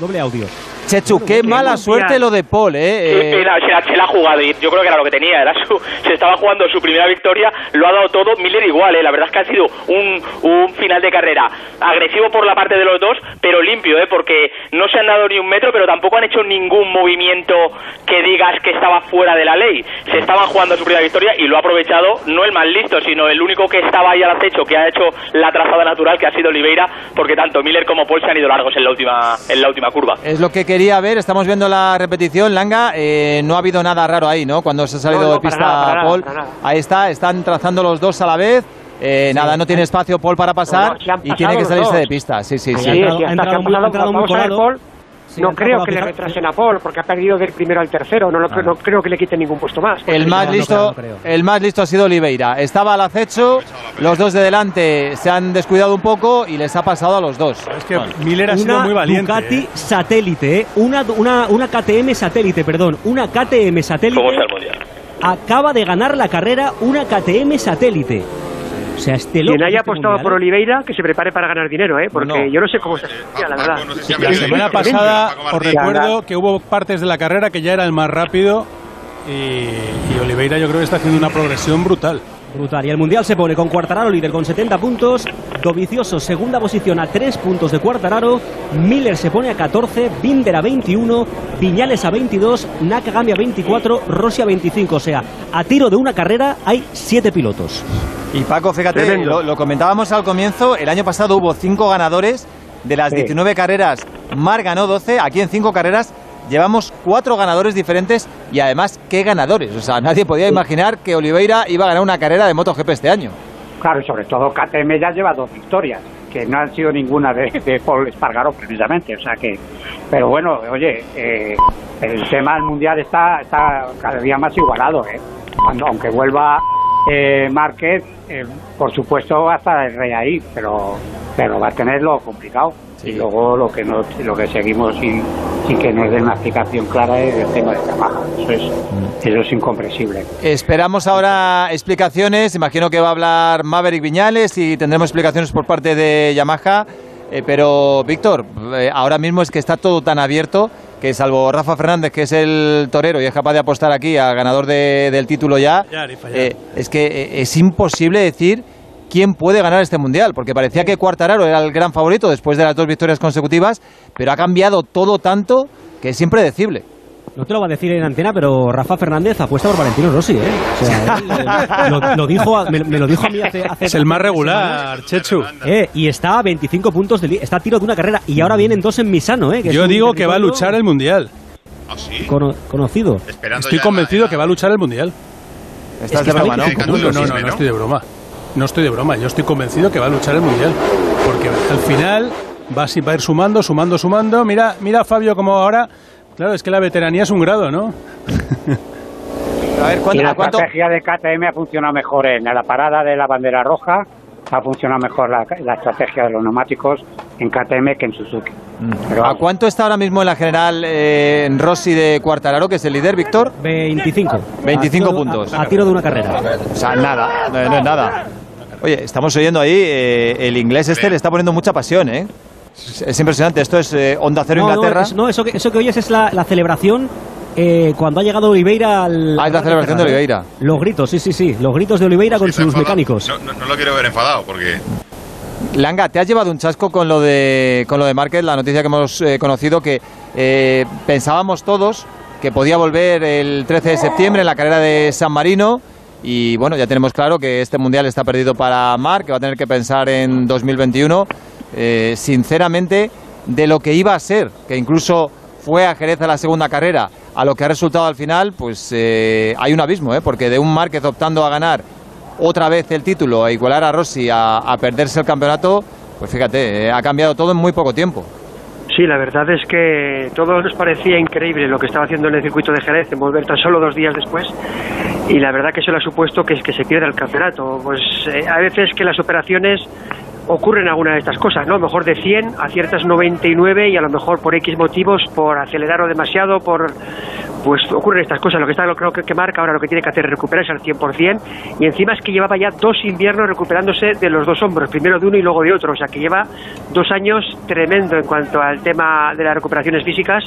doble audio. Chechu, qué mala suerte lo de Paul, ¿eh? se, la, ha jugado y yo creo que era lo que tenía. Era su, se estaba jugando su primera victoria, lo ha dado todo. Miller igual, ¿eh? La verdad es que ha sido un, un final de carrera agresivo por la parte de los dos, pero limpio, ¿eh? Porque no se han dado ni un metro, pero tampoco han hecho ningún movimiento que digas que estaba fuera de la ley. Se estaban jugando su primera victoria y lo ha aprovechado, no el más listo, sino el único que estaba ahí al acecho, que ha hecho la trazada natural, que ha sido Oliveira, porque tanto Miller como Paul se han ido largos en la última, en la última curva. Es lo que quería ver, estamos viendo la repetición, Langa, eh, no ha habido nada raro ahí, ¿no? Cuando se ha salido de pista Paul, ahí está, están trazando los dos a la vez. Eh, nada, no tiene espacio Paul para pasar y tiene que salirse de pista. Sí, sí, sí. Ha entrado, muy no creo que le retrasen a Paul, porque ha perdido del primero al tercero. No, lo, no creo que le quite ningún puesto más. El más, listo, el más listo ha sido Oliveira. Estaba al acecho, los dos de delante se han descuidado un poco y les ha pasado a los dos. Es que Miller ha sido muy valiente. Ducati ¿eh? satélite, ¿eh? una, una, una KTM satélite, perdón, una KTM satélite. ¿Cómo está el mundial? Acaba de ganar la carrera una KTM satélite. O sea, este loco Quien haya este apostado mundial, por ¿eh? Oliveira, que se prepare para ganar dinero, ¿eh? Porque No. yo no sé cómo su mundial, la verdad. Paco, no sé si ha La semana pasada os recuerdo que hubo partes de la carrera que ya era el más rápido y, y Oliveira yo creo que está haciendo una progresión brutal. Brutal. Y el Mundial se pone con Cuartararo líder con 70 puntos, Dovicioso segunda posición a 3 puntos de Cuartararo, Miller se pone a 14, Binder a 21, Viñales a 22, Nakagami a 24, Rossi a 25. O sea, a tiro de una carrera hay 7 pilotos. Y Paco, fíjate, lo, lo comentábamos al comienzo, el año pasado hubo cinco ganadores, de las Sí. 19 carreras, Mar ganó 12, aquí en cinco carreras llevamos cuatro ganadores diferentes y además, ¿qué ganadores? O sea, nadie podía imaginar que Oliveira iba a ganar una carrera de MotoGP este año. Claro, y sobre todo KTM ya lleva dos victorias, que no han sido ninguna de, de Paul Espargaró precisamente. O sea que, pero bueno, oye, eh, el tema del mundial está, está cada día más igualado, ¿eh? Cuando, aunque vuelva eh, Márquez, eh, por supuesto va a estar el rey ahí, pero, pero va a tenerlo complicado. Y luego lo que no, lo que seguimos sin, sin que nos den una explicación clara es el tema de trabajo. Eso es, eso es incomprensible. Esperamos ahora explicaciones, imagino que va a hablar Maverick Viñales y tendremos explicaciones por parte de Yamaha, eh, pero Víctor, eh, ahora mismo es que está todo tan abierto que salvo Rafa Fernández, que es el torero y es capaz de apostar aquí al ganador de- del título ya, Fallar y fallar. eh, es que eh, es imposible decir quién puede ganar este mundial, porque parecía que Cuartararo era el gran favorito después de las dos victorias consecutivas, pero ha cambiado todo tanto que es impredecible. No te lo va a decir en antena, pero Rafa Fernández apuesta por Valentino Rossi, ¿eh? O sea, él, lo, lo dijo a- me, me lo dijo a mí hace, hace Es el más regular, Chechu. Eh, y está a 25 puntos, de li- está a tiro de una carrera. Y ahora vienen dos en Misano, ¿eh? que es Yo digo que va a luchar el Mundial. ¿Ah, sí? cono- conocido. Esperando Estoy ya convencido la- que va a luchar el Mundial. Estás que de broma, ¿no? No, no, no, ¿no? estoy de broma. No estoy de broma, yo estoy convencido que va a luchar el Mundial. Porque al final va a, va a ir sumando, sumando, sumando. Mira, mira Fabio como ahora... Claro, es que la veteranía es un grado, ¿no? A ver, Y ¿cuánto, la cuánto- estrategia de KTM ha funcionado mejor en la parada de la bandera roja, ha funcionado mejor la, la estrategia de los neumáticos en KTM que en Suzuki. Pero ¿A cuánto está ahora mismo en la general eh, en Rossi de Cuartararo, que es el líder, Víctor? 25. 25 A tiro de- puntos. A, a tiro de una carrera. O sea, nada, no, no es nada. Oye, estamos oyendo ahí, eh, el inglés este le está poniendo mucha pasión, ¿eh? Es, es impresionante, esto es eh, Onda Cero No, no, Inglaterra. es- no, eso, que, eso que oyes es la, la celebración eh, cuando ha llegado Oliveira al. Ah, es la celebración de Oliveira. Los gritos, sí, sí, sí. Los gritos de Oliveira con sus enfadado. mecánicos. No, no, no lo quiero ver enfadado porque Langa, te has llevado un chasco con lo de con lo de Márquez, la noticia que hemos eh, conocido que eh, pensábamos todos que podía volver el 13 de septiembre en la carrera de San Marino y bueno, ya tenemos claro que este mundial está perdido para Marc, que va a tener que pensar en 2021. Eh, sinceramente, de lo que iba a ser, que incluso fue a Jerez a la segunda carrera, a lo que ha resultado al final, pues eh, hay un abismo, ¿eh? porque de un Márquez optando a ganar otra vez el título, a igualar a Rossi, a, a perderse el campeonato, pues fíjate, eh, ha cambiado todo en muy poco tiempo. Sí, la verdad es que todo nos parecía increíble lo que estaba haciendo en el circuito de Jerez, en volver tan solo dos días después. Y la verdad que eso le ha supuesto que, que se pierda el campeonato. Pues eh, a veces que las operaciones ocurren alguna de estas cosas, ¿no? A lo mejor de 100 aciertas 99 y a lo mejor por X motivos, por acelerarlo demasiado, por pues ocurren estas cosas. Lo que está lo creo que, que marca ahora lo que tiene que hacer es recuperarse al 100% y encima es que llevaba ya dos inviernos recuperándose de los dos hombros, primero de uno y luego de otro, o sea que lleva dos años tremendo en cuanto al tema de las recuperaciones físicas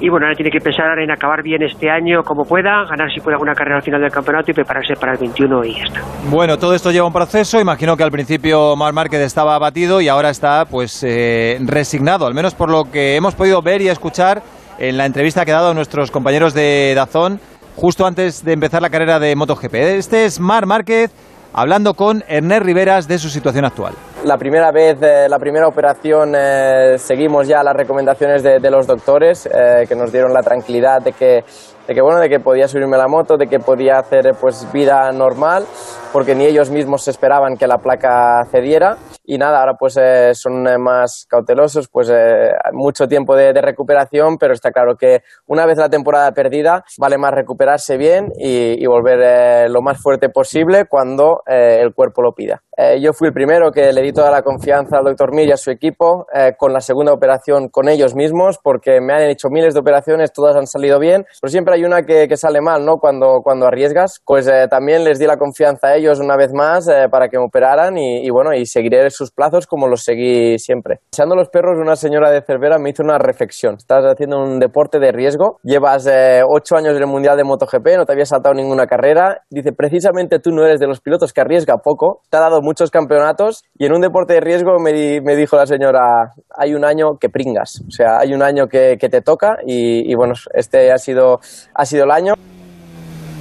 y bueno, ahora tiene que pensar en acabar bien este año como pueda, ganar si puede alguna carrera al final del campeonato y prepararse para el 21 y ya está. Bueno, todo esto lleva un proceso. Imagino que al principio Marc Márquez estaba abatido y ahora está pues eh, resignado, al menos por lo que hemos podido ver y escuchar en la entrevista que ha dado a nuestros compañeros de Dazón justo antes de empezar la carrera de MotoGP. Este es Marc Márquez hablando con Ernest Riveras de su situación actual. La primera vez, eh, la primera operación, eh, seguimos ya las recomendaciones de, los doctores eh, que nos dieron la tranquilidad de que, de que, bueno, de que podía subirme la moto, de que podía hacer pues, vida normal, porque ni ellos mismos esperaban que la placa cediera. Y nada, ahora pues eh, son eh, más cautelosos, pues eh, mucho tiempo de, recuperación, pero está claro que una vez la temporada perdida vale más recuperarse bien y, y volver eh, lo más fuerte posible cuando eh, el cuerpo lo pida. Eh, yo fui el primero que le di toda la confianza al doctor Mir y a su equipo eh, con la segunda operación con ellos mismos, porque me han hecho miles de operaciones, todas han salido bien, pero siempre hay una que, que sale mal, ¿no? Cuando, cuando arriesgas. Pues eh, también les di la confianza a ellos una vez más eh, para que me operaran y, y, bueno, y seguiré sus plazos como los seguí siempre. Echando los perros, una señora de Cervera me hizo una reflexión. Estás haciendo un deporte de riesgo, llevas eh, ocho años en el Mundial de MotoGP, no te había saltado ninguna carrera. Dice, precisamente tú no eres de los pilotos que arriesga poco, te ha dado muchos campeonatos y en un deporte de riesgo me, me dijo la señora, hay un año que pringas, o sea, hay un año que, que te toca y, y, bueno, este ha sido, ha sido el año.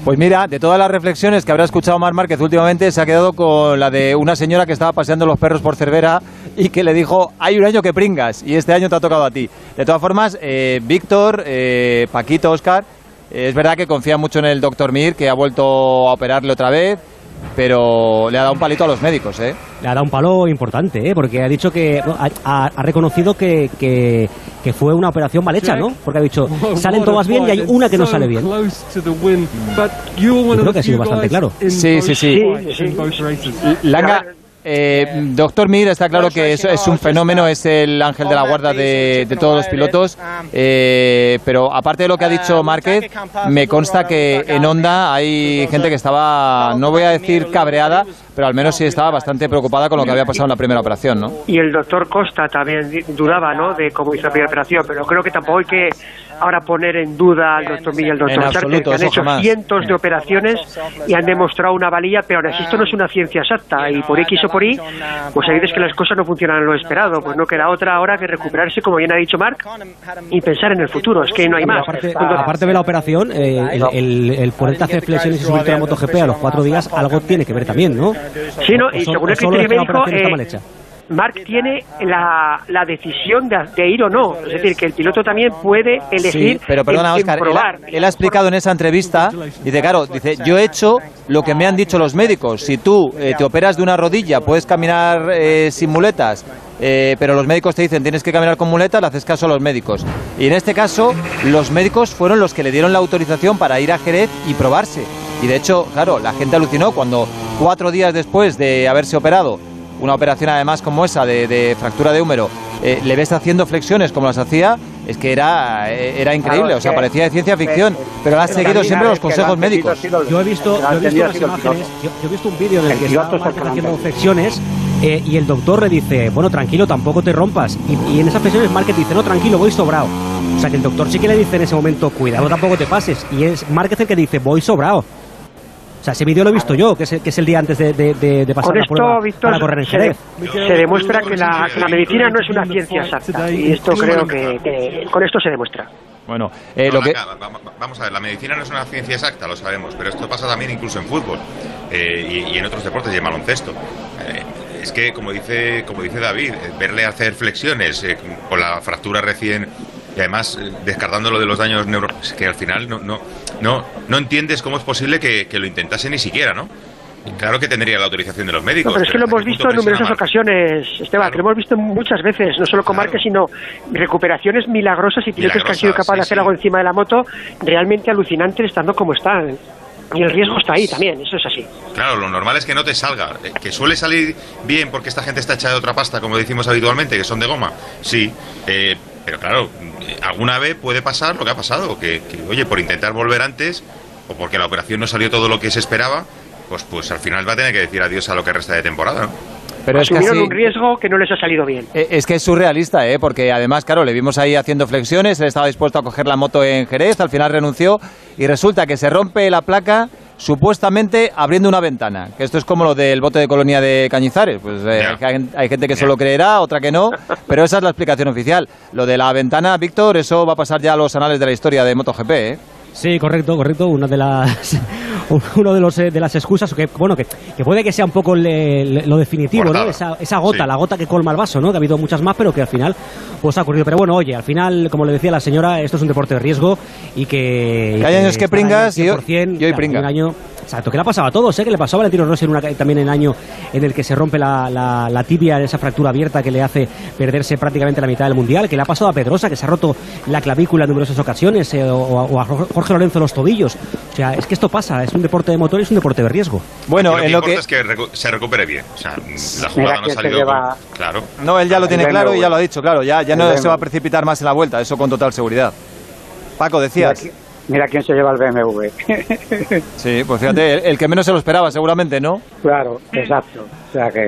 Pues mira, de todas las reflexiones que habrá escuchado Mar Márquez últimamente, se ha quedado con la de una señora que estaba paseando los perros por Cervera y que le dijo, hay un año que pringas y este año te ha tocado a ti. De todas formas, eh, Víctor, eh, Paquito, Oscar, eh, es verdad que confía mucho en el doctor Mir, que ha vuelto a operarle otra vez pero le ha dado un palito a los médicos, ¿eh? Le ha dado un palo importante, ¿eh? Porque ha dicho que ha, ha reconocido que, que, que, fue una operación mal hecha, ¿no? Porque ha dicho, salen todas bien y hay una que no sale bien. Yo creo que ha sido bastante claro. Sí, sí, sí. Langa, eh, doctor Mir, está claro que es, es, un fenómeno, es el ángel de la guarda de, de todos los pilotos, eh, pero aparte de lo que ha dicho Márquez, me consta que en Honda hay gente que estaba, no voy a decir cabreada, pero al menos sí estaba bastante preocupada con lo que había pasado en la primera operación, ¿no? Y el doctor Costa también dudaba, ¿no?, de cómo hizo la primera operación, pero creo que tampoco hay que ahora poner en duda al doctor Milla y al doctor Charte, que han hecho jamás. cientos de operaciones y han demostrado una valía, pero ahora esto no es una ciencia exacta y por X o por Y, pues hay veces que las cosas no funcionan lo esperado, pues no queda otra ahora que recuperarse, como bien ha dicho Marc, y pensar en el futuro, es que no hay más. Aparte, aparte de la operación, eh, el, el, el ponerte a hacer flexiones y subirte a la MotoGP a los cuatro días, algo tiene que ver también, ¿no? Sí, no, y según el criterio médico, eh, Mark tiene la, la decisión de, de, ir o no. Es decir, que el piloto también puede elegir. Sí, pero perdona, en, Oscar, él ha, él ha, explicado en esa entrevista, dice, claro, dice, yo he hecho lo que me han dicho los médicos. Si tú eh, te operas de una rodilla, puedes caminar eh, sin muletas, eh, pero los médicos te dicen tienes que caminar con muletas, le haces caso a los médicos. Y en este caso, los médicos fueron los que le dieron la autorización para ir a Jerez y probarse. Y de hecho, claro, la gente alucinó cuando cuatro días después de haberse operado, una operación además como esa de, de fractura de húmero, eh, le ves haciendo flexiones como las hacía, es que era, eh, era increíble, o sea, parecía de ciencia ficción, pero ha seguido siempre los consejos médicos. Yo he visto, yo he visto las imágenes, yo, yo he visto un vídeo en el que estaba haciendo flexiones eh, y el doctor le dice, bueno, tranquilo, tampoco te rompas. Y, y en esas flexiones Márquez dice, no, tranquilo, voy sobrado. O sea, que el doctor sí que le dice en ese momento, cuidado, tampoco te pases. Y es Márquez el que dice, voy sobrado. Sea, ese vídeo lo he visto yo, que es, que es el día antes de, de, de, de pasar Con esto, la prueba Víctor, para correr en se, Jerez. se, demuestra que la, que la, medicina no es una ciencia exacta. Y esto creo que, que con esto se demuestra. Bueno, eh, lo que... vamos a ver, la medicina no es una ciencia exacta, lo sabemos, pero esto pasa también incluso en fútbol eh, y, y, en otros deportes y en baloncesto. Eh, es que, como dice, como dice David, verle hacer flexiones con la fractura recién y además descartando lo de los daños neuro que al final no no no no entiendes cómo es posible que, que lo intentase ni siquiera no Claro que tendría la autorización de los médicos. No, pero es que lo hemos visto en numerosas ocasiones, Esteban, claro. que lo hemos visto muchas veces, no solo con claro. Márquez, sino recuperaciones milagrosas y pilotos que han sido capaces sí, de hacer sí. algo encima de la moto realmente alucinantes estando como están. Y el riesgo está ahí también, eso es así. Claro, lo normal es que no te salga. Que suele salir bien porque esta gente está hecha de otra pasta, como decimos habitualmente, que son de goma. Sí, eh, pero claro, alguna vez puede pasar lo que ha pasado, que, que, oye, por intentar volver antes, o porque la operación no salió todo lo que se esperaba, pues, pues al final va a tener que decir adiós a lo que resta de temporada, ¿no? Pero es casi... un riesgo que no les ha salido bien. Es que es surrealista, ¿eh? porque además, claro, le vimos ahí haciendo flexiones, él estaba dispuesto a coger la moto en Jerez, al final renunció y resulta que se rompe la placa supuestamente abriendo una ventana. Que esto es como lo del bote de colonia de Cañizares. Pues eh, yeah. hay, hay, gente que yeah. solo creerá, otra que no, pero esa es la explicación oficial. Lo de la ventana, Víctor, eso va a pasar ya a los anales de la historia de MotoGP, ¿eh? Sí, correcto, correcto. Una de las uno de los eh, de las excusas que bueno que, que puede que sea un poco le, le, lo definitivo. ¿no? Esa, esa gota, sí. la gota que colma el vaso, ¿no? Que ha habido muchas más, pero que al final pues ha ocurrido. Pero bueno, oye, al final, como le decía la señora, esto es un deporte de riesgo y que, que hay años que pringas y hoy, y hoy claro, pringa. Un año Exacto, que le ha pasado a todos, ¿eh? que le pasó a Valentino Rossi en una, también en el año en el que se rompe la, la, la tibia, esa fractura abierta que le hace perderse prácticamente la mitad del Mundial, que le ha pasado a Pedrosa, que se ha roto la clavícula en numerosas ocasiones, eh, o, o, a Jorge Lorenzo los tobillos. O sea, es que esto pasa, es un deporte de motor y es un deporte de riesgo. Bueno, lo que en lo que es que recu se recupere bien. O sea, la jugada no ha salido lleva... con... Claro. No, él ya lo tiene claro y ya lo ha dicho, claro, ya, ya no se va a precipitar más en la vuelta, eso con total seguridad. Paco, decías. Mira quién se lleva el BMW. sí, pues fíjate, el, que menos se lo esperaba, seguramente, ¿no? Claro, exacto.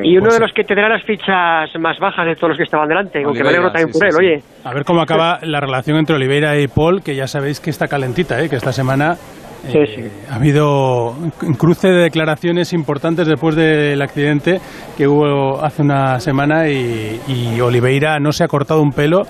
y uno pues de los que tendrá las fichas más bajas de todos los que estaban delante, aunque me alegro también por él, oye. A ver cómo acaba la relación entre Oliveira y Paul, que ya sabéis que está calentita, ¿eh? que esta semana eh, ha habido un cruce de declaraciones importantes después del accidente que hubo hace una semana y, y Oliveira no se ha cortado un pelo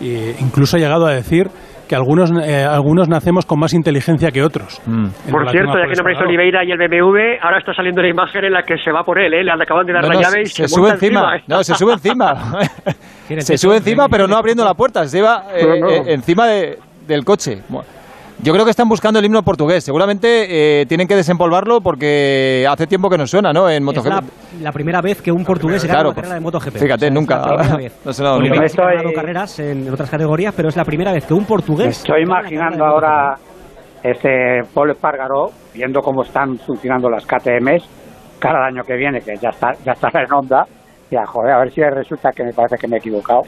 e incluso ha llegado a decir que algunos, eh, algunos nacemos con más inteligencia que otros. Mm. Por cierto, ya que nombréis Oliveira y el BMW, ahora está saliendo la imagen en la que se va por él, ¿eh? le acaban de dar la llave y se, se sube encima. No, se sube encima. se sube encima, pero no abriendo la puerta, se lleva eh, eh, encima de, del coche. Yo creo que están buscando el himno portugués. Seguramente eh, tienen que desempolvarlo porque hace tiempo que no suena, ¿no? En MotoGP. Es la, primera vez que un portugués gana una carrera de MotoGP. Fíjate, nunca. no se ha ganado carreras en otras categorías, pero es la primera vez que un portugués. estoy imaginando ahora este Paul Espargaró, viendo cómo están funcionando las KTMs, cada año que viene, que ya está, ya está en onda, ya, joder, a ver si resulta que me parece que me he equivocado.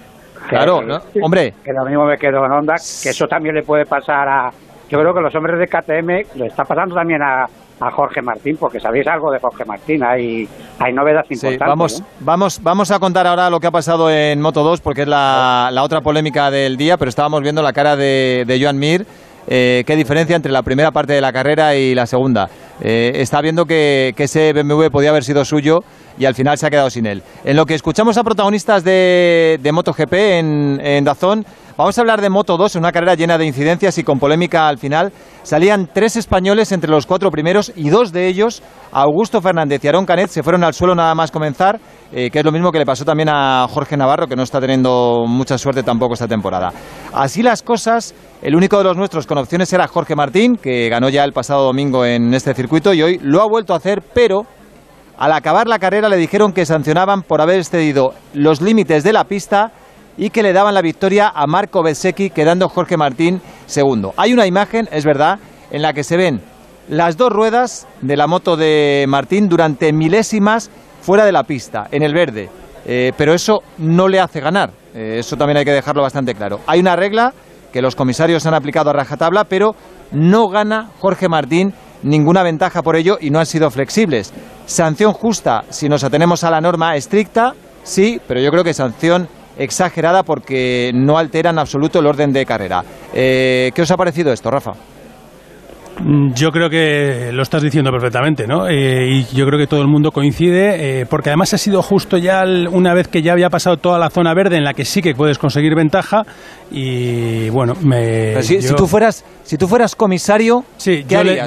Claro, hombre. Que lo mismo me quedo en onda, que eso también le puede pasar a, yo creo que los hombres de KTM le está pasando también a, Jorge Martín, porque sabéis algo de Jorge Martín, hay, hay novedades importantes. vamos, vamos, vamos a contar ahora lo que ha pasado en Moto 2, porque es la, otra polémica del día, pero estábamos viendo la cara de, de Joan Mir. Eh, qué diferencia entre la primera parte de la carrera y la segunda. Eh, está viendo que, ese BMW podía haber sido suyo y al final se ha quedado sin él. En lo que escuchamos a protagonistas de, de MotoGP en, en Dazón, Vamos a hablar de Moto 2, una carrera llena de incidencias y con polémica al final. Salían tres españoles entre los cuatro primeros y dos de ellos, Augusto Fernández y Aarón Canet, se fueron al suelo nada más comenzar, eh, que es lo mismo que le pasó también a Jorge Navarro, que no está teniendo mucha suerte tampoco esta temporada. Así las cosas, el único de los nuestros con opciones era Jorge Martín, que ganó ya el pasado domingo en este circuito y hoy lo ha vuelto a hacer, pero al acabar la carrera le dijeron que sancionaban por haber excedido los límites de la pista y que le daban la victoria a Marco Besecchi, quedando Jorge Martín segundo. Hay una imagen, es verdad, en la que se ven las dos ruedas de la moto de Martín durante milésimas fuera de la pista, en el verde. Eh, pero eso no le hace ganar. Eh, eso también hay que dejarlo bastante claro. Hay una regla que los comisarios han aplicado a rajatabla, pero no gana Jorge Martín ninguna ventaja por ello y no han sido flexibles. Sanción justa si nos atenemos a la norma estricta, sí, pero yo creo que sanción exagerada porque no altera en absoluto el orden de carrera. Eh, ¿Qué os ha parecido esto, Rafa? Mm, yo creo que lo estás diciendo perfectamente, ¿no? Eh, y yo creo que todo el mundo coincide, eh, porque además ha sido justo ya una vez que ya había pasado toda la zona verde en la que sí que puedes conseguir ventaja. Y bueno, me. Si, tú fueras, si tú fueras comisario, sí, yo, le,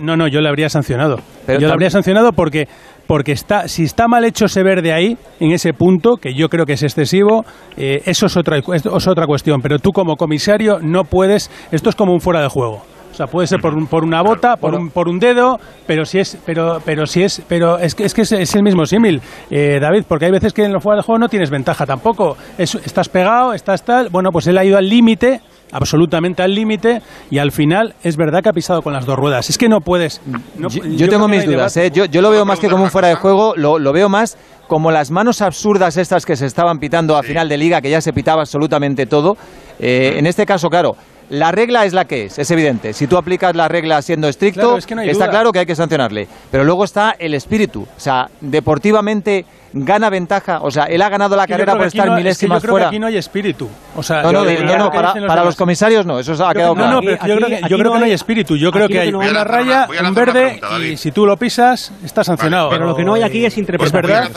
no, no, yo le habría sancionado. yo le habría sancionado porque porque está, si está mal hecho ese verde ahí, en ese punto, que yo creo que es excesivo, eh, eso es otra, es otra cuestión. Pero tú como comisario no puedes, esto es como un fuera de juego. O sea, puede ser por, por una bota, por un, por un dedo, pero si es, pero, pero si es, pero es que es, que es, el mismo símil, eh, David, porque hay veces que en el fuera de juego no tienes ventaja tampoco. estás pegado, estás tal. Bueno, pues él ha ido al límite absolutamente al límite y al final es verdad que ha pisado con las dos ruedas. Es que no puedes... yo, tengo mis dudas, ¿eh? yo, lo veo más que como un fuera de juego, lo, lo, veo más como las manos absurdas estas que se estaban pitando a final de liga, que ya se pitaba absolutamente todo. Eh, en este caso, claro, la regla es la que es, es evidente. Si tú aplicas la regla siendo estricto, está claro que hay que sancionarle. Pero luego está el espíritu. O sea, deportivamente gana ventaja, o sea, él ha ganado la carrera por estar milésimas yo creo fuera. Que aquí no hay espíritu. O sea, no, no, no, para, los, comisarios no, eso ha quedado claro. No, no, pero yo creo que, yo creo que no hay espíritu. Yo creo que hay una raya, un verde, y si tú lo pisas, está sancionado. pero lo que no hay aquí es interpretación.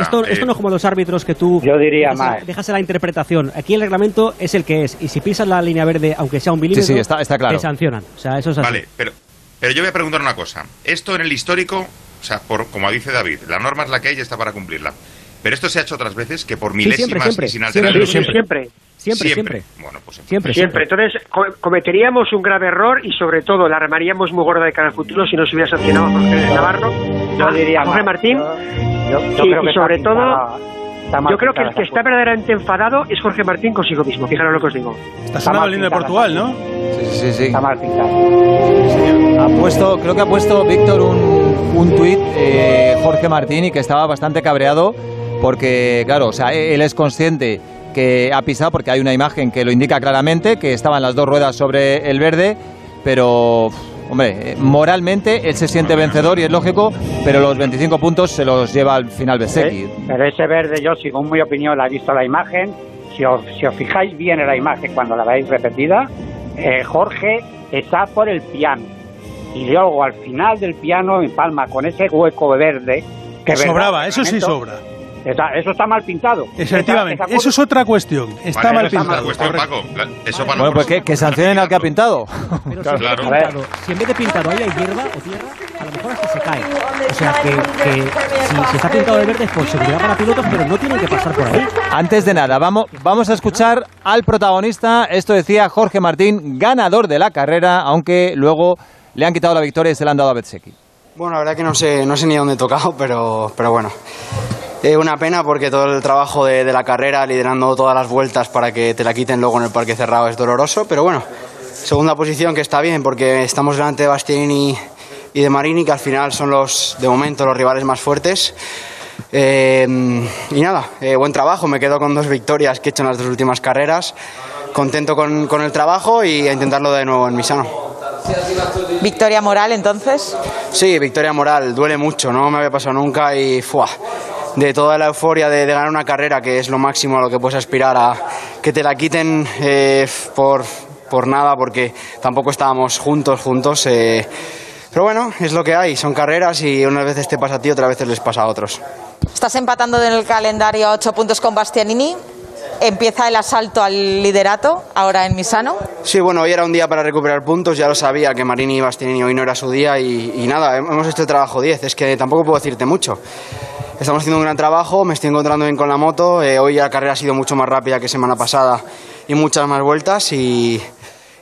esto, esto no es como los árbitros que tú yo diría más. dejas la interpretación. Aquí el reglamento es el que es, y si pisas la línea verde, aunque sea un milímetro, sí, sí, está, está claro. te sancionan. O sea, eso es así. Vale, pero, pero yo voy a preguntar una cosa. Esto en el histórico, o sea, por, como dice David, la norma es la que hay y está para cumplirla. Pero esto se ha hecho otras veces, que por Sí, milésimas siempre, siempre, y sin siempre, alterar. Siempre, siempre. Siempre, siempre. Bueno, pues Siempre, Siempre. Entonces, co- cometeríamos un grave error y, sobre todo, la remaríamos muy gorda de cara al futuro si no se hubiera sancionado a Jorge Navarro, a- diría a Jorge más. Martín. Yo, yo Sí, creo que y sobre está todo, Yo creo que el que está verdaderamente enfadado es Jorge Martín consigo mismo. Fijaros lo que os digo. Está sonando el de Portugal, ¿no? Sí, sí, sí. Está mal pintada. Ha puesto, creo que ha puesto Víctor un, un tuit, eh, Jorge Martín, y que estaba bastante cabreado porque, claro, o sea, él es consciente que ha pisado porque hay una imagen que lo indica claramente, que estaban las dos ruedas sobre el verde, pero, hombre, moralmente él se siente vencedor y es lógico, pero los 25 puntos se los lleva al final. Eh, Pero ese verde, yo, según mi opinión, la he visto la imagen. Si os, si os fijáis bien en la imagen cuando la veis repetida, eh, Jorge está por el piano. Y luego al final del piano empalma con ese hueco verde. Que Sobraba, verdad, eso sí sobra. está- eso está mal pintado. Efectivamente, Esa- esa eso es otra cuestión. Está Vale, mal pintado. cuestión. Paco. Eso para Bueno, pues que, que sancionen al que ha pintado. Pero Claro. si, en vez de Claro. pintado, si en vez de pintado ahí hay hierba o tierra, a lo mejor hasta se cae. O sea que, que si, si está pintado de verde es por seguridad para pilotos, pero no tienen que pasar por ahí. Antes de nada, vamos, vamos a escuchar al protagonista. Esto decía Jorge Martín, ganador de la carrera, aunque luego le han quitado la victoria y se la han dado a Bezzecchi. Bueno, la verdad que no sé, no sé ni dónde he tocado, pero, pero bueno. Es una pena porque todo el trabajo de, la carrera, liderando todas las vueltas para que te la quiten luego en el parque cerrado es doloroso, pero bueno, segunda posición que está bien porque estamos delante de Bastianini y de Marini, que al final son los, de momento, los rivales más fuertes. Eh, y nada, eh, buen trabajo, me quedo con dos victorias que he hecho en las dos últimas carreras, contento con, con el trabajo y a intentarlo de nuevo en Misano. Victoria moral, entonces. Sí, victoria moral, duele mucho, no me había pasado nunca y ¡fua! de toda la euforia de, de ganar una carrera, que es lo máximo a lo que puedes aspirar, a que te la quiten eh, por, por nada, porque tampoco estábamos juntos, juntos. eh. pero bueno, es lo que hay, son carreras y unas veces te pasa a ti, otras veces les pasa a otros. Estás empatando en el calendario a ocho puntos con Bastianini. Empieza el asalto al liderato ahora en Misano. Sí, bueno, hoy era un día para recuperar puntos, ya lo sabía que Marini y Bastianini hoy no era su día y, nada, hemos hecho el trabajo 10, es que tampoco puedo decirte mucho. Estamos haciendo un gran trabajo, me estoy encontrando bien con la moto, eh, hoy la carrera ha sido mucho más rápida que semana pasada y muchas más vueltas y,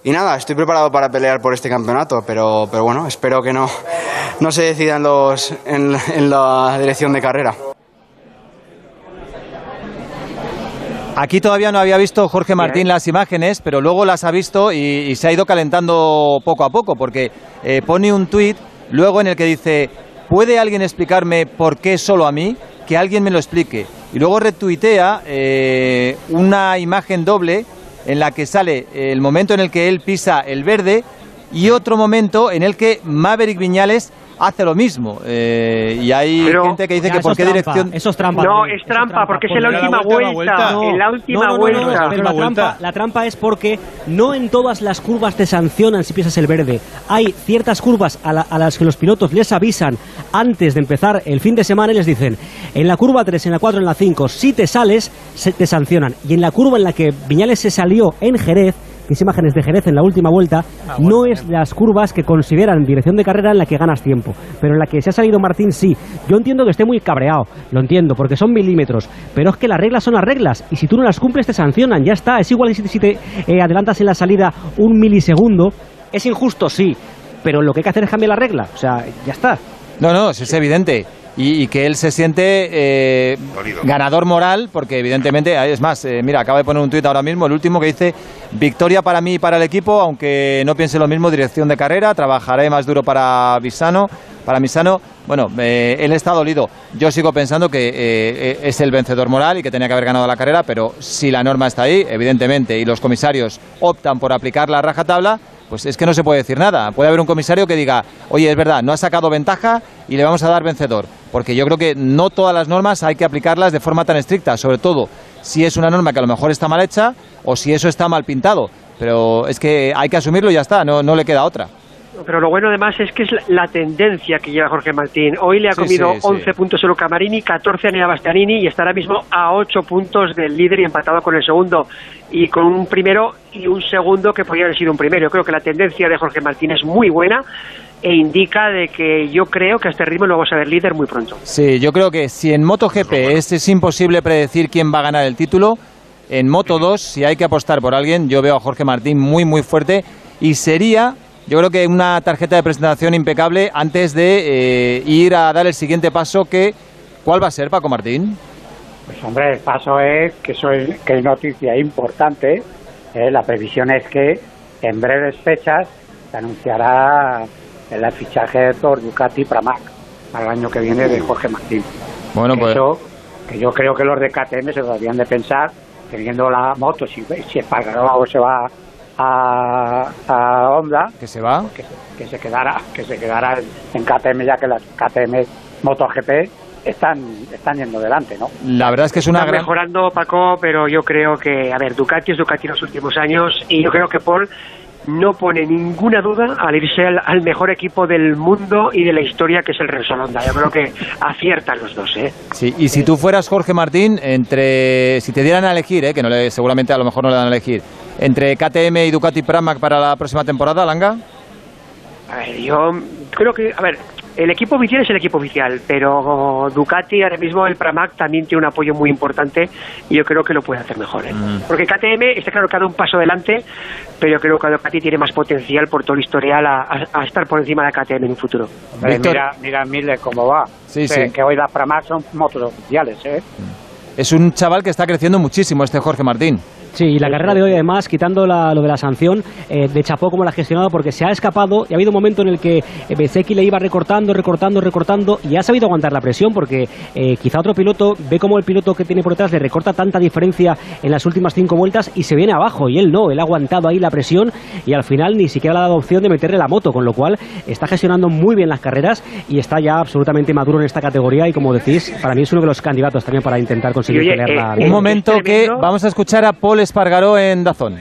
nada, estoy preparado para pelear por este campeonato, pero, bueno, espero que no, no se decida en, los, en la dirección de carrera. Aquí todavía no había visto Jorge Martín las imágenes, pero luego las ha visto y, y se ha ido calentando poco a poco, porque eh, pone un tuit luego en el que dice, ¿puede alguien explicarme por qué solo a mí? Que alguien me lo explique. Y luego retuitea eh, una imagen doble en la que sale el momento en el que él pisa el verde y otro momento en el que Maverick Viñales hace lo mismo. Eh, y hay Pero- gente que dice Ya, que por qué trampa, dirección... Eso es trampa. No, es trampa, porque es en la última vuelta, la. En última vuelta. pero la trampa, la trampa es porque no en todas las curvas te sancionan si pisas el verde. Hay ciertas curvas a, la- a las que los pilotos les avisan antes de empezar el fin de semana y les dicen, en la curva 3, en la 4, en la 5, si te sales, se te sancionan. Y en la curva en la que Viñales se salió en Jerez, imágenes de Jerez en la última vuelta, no es las curvas que consideran dirección de carrera en la que ganas tiempo, pero en la que se ha salido Martín sí. Yo entiendo que esté muy cabreado, lo entiendo, porque son milímetros, pero es que las reglas son las reglas, y si tú no las cumples te sancionan, ya está. Es igual si, si te eh, adelantas en la salida un milisegundo, es injusto, sí, pero lo que hay que hacer es cambiar la regla, o sea, ya está. No, no, eso es evidente. Y, y que él se siente eh, ganador moral, porque evidentemente, es más, eh, mira, acaba de poner un tuit ahora mismo, el último que dice, victoria para mí y para el equipo, aunque no piense lo mismo, dirección de carrera, trabajaré más duro para Visano, para Misano. Bueno, eh, él está dolido. Yo sigo pensando que eh, eh, es el vencedor moral y que tenía que haber ganado la carrera, pero si la norma está ahí, evidentemente, y los comisarios optan por aplicar la rajatabla, pues es que no se puede decir nada. Puede haber un comisario que diga, oye, es verdad, no ha sacado ventaja y le vamos a dar vencedor. Porque yo creo que no todas las normas hay que aplicarlas de forma tan estricta, sobre todo si es una norma que a lo mejor está mal hecha o si eso está mal pintado. Pero es que hay que asumirlo y ya está, no, no le queda otra. Pero lo bueno además es que es la, tendencia que lleva Jorge Martín. Hoy le ha Sí, comido sí, sí. 11 puntos a Luca Marini, 14 a Nea Bastianini y está ahora mismo a 8 puntos del líder y empatado con el segundo. Y con un primero y un segundo que podría haber sido un primero. Yo creo que la tendencia de Jorge Martín es muy buena e indica de que yo creo que a este ritmo lo vamos a ver líder muy pronto. Sí, yo creo que si en MotoGP es, es imposible predecir quién va a ganar el título, en Moto 2, si hay que apostar por alguien, yo veo a Jorge Martín muy, muy fuerte y sería, yo creo que una tarjeta de presentación impecable antes de eh, ir a dar el siguiente paso que, ¿cuál va a ser, Paco Martín? Pues hombre, el paso es que, soy, que hay noticia importante. eh, la previsión es que en breves fechas se anunciará el fichaje por Ducati Pramac para el año que viene de Jorge Martín. Bueno, Que pues Eso, que yo creo que los de KTM se lo deberían de pensar, teniendo la moto, si, si Espargaró se va a, a Honda, que se va. que, que se quedara que se quedara en KTM ya que las KTM MotoGP están están yendo delante, ¿no? La verdad es que es una Está gran... mejorando Paco, pero yo creo que, a ver, Ducati es Ducati en los últimos años y yo creo que Paul no pone ninguna duda al irse al, al mejor equipo del mundo y de la historia que es el Repsol Honda. Yo creo que aciertan los dos, ¿eh? Sí, y si tú fueras Jorge Martín, entre si te dieran a elegir, eh, que no le, seguramente a lo mejor no le dan a elegir, entre KTM y Ducati Pramac para la próxima temporada, Langa. A ver, yo creo que, a ver, el equipo oficial es el equipo oficial, pero Ducati ahora mismo el Pramac también tiene un apoyo muy importante y yo creo que lo puede hacer mejor. ¿eh? Porque KTM está claro que ha dado un paso adelante, pero yo creo que Ducati tiene más potencial por todo el historial a, a- a estar por encima de KTM en un futuro. Mira, mira Miller cómo va. Sí, Que- sí. Que hoy las Pramac son motos oficiales, ¿eh? Es un chaval que está creciendo muchísimo este Jorge Martín. Sí, y la carrera de hoy, además, quitando la- lo de la sanción, eh, de chapó como la ha gestionado, porque se ha escapado y ha habido un momento en el que eh, Bezeki le iba recortando, recortando, recortando y ha sabido aguantar la presión, porque eh, quizá otro piloto ve como el piloto que tiene por detrás le recorta tanta diferencia en las últimas cinco vueltas y se viene abajo, y él no, él ha aguantado ahí la presión y al final ni siquiera le ha dado opción de meterle la moto, con lo cual está gestionando muy bien las carreras y está ya absolutamente maduro en esta categoría y como decís, para mí es uno de los candidatos también para intentar conseguir pelear la eh, Un momento que vamos a escuchar a Paul Espargaró en Dazón.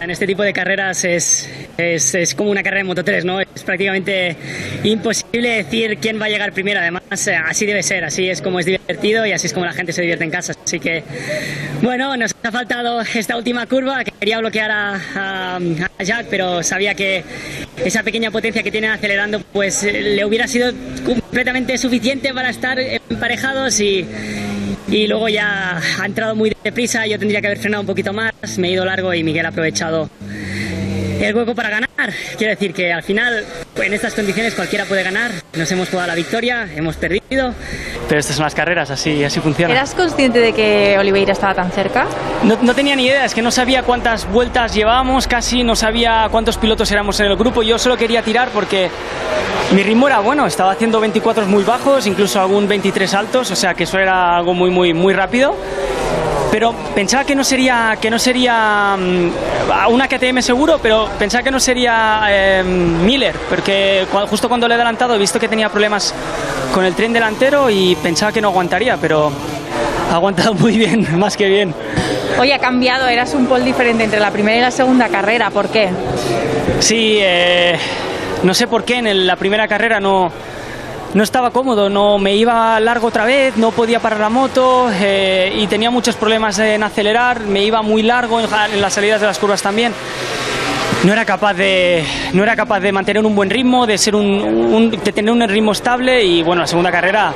En este tipo de carreras es, es, es como una carrera de Moto 3, ¿no? Es prácticamente imposible decir quién va a llegar primero. Además, eh, así debe ser, así es como es divertido y así es como la gente se divierte en casa. Así que, bueno, nos ha faltado esta última curva. que Quería bloquear a, a- a Jack, pero sabía que esa pequeña potencia que tiene acelerando, pues le hubiera sido completamente suficiente para estar emparejados y y luego ya ha entrado muy deprisa, yo tendría que haber frenado un poquito más, me he ido largo y Miguel ha aprovechado el hueco para ganar. Quiero decir que al final, en estas condiciones cualquiera puede ganar, nos hemos jugado la victoria, hemos perdido, pero estas son las carreras, así, así funciona. ¿Eras consciente de que Oliveira estaba tan cerca? No, no tenía ni idea, es que no sabía cuántas vueltas llevábamos, casi no sabía cuántos pilotos éramos en el grupo. Yo solo quería tirar porque mi ritmo era bueno, estaba haciendo 24 muy bajos, incluso algún 23 altos, o sea que eso era algo muy, muy, muy rápido. Pero pensaba que no sería, que no sería mm, una KTM seguro, pero pensaba que no sería eh, Miller, porque justo cuando le he adelantado he visto que tenía problemas con el tren delantero y pensaba que no aguantaría, pero ha aguantado muy bien, más que bien. Oye, ha cambiado, eras un pole diferente entre la primera y la segunda carrera, ¿por qué? Sí, eh, no sé por qué en el- la primera carrera no, no estaba cómodo, no me iba largo otra vez, no podía parar la moto eh, y tenía muchos problemas en acelerar, me iba muy largo en, en las salidas de las curvas también. No era capaz de, no era capaz de mantener un buen ritmo, de ser un, un- de tener un ritmo estable y bueno, la segunda carrera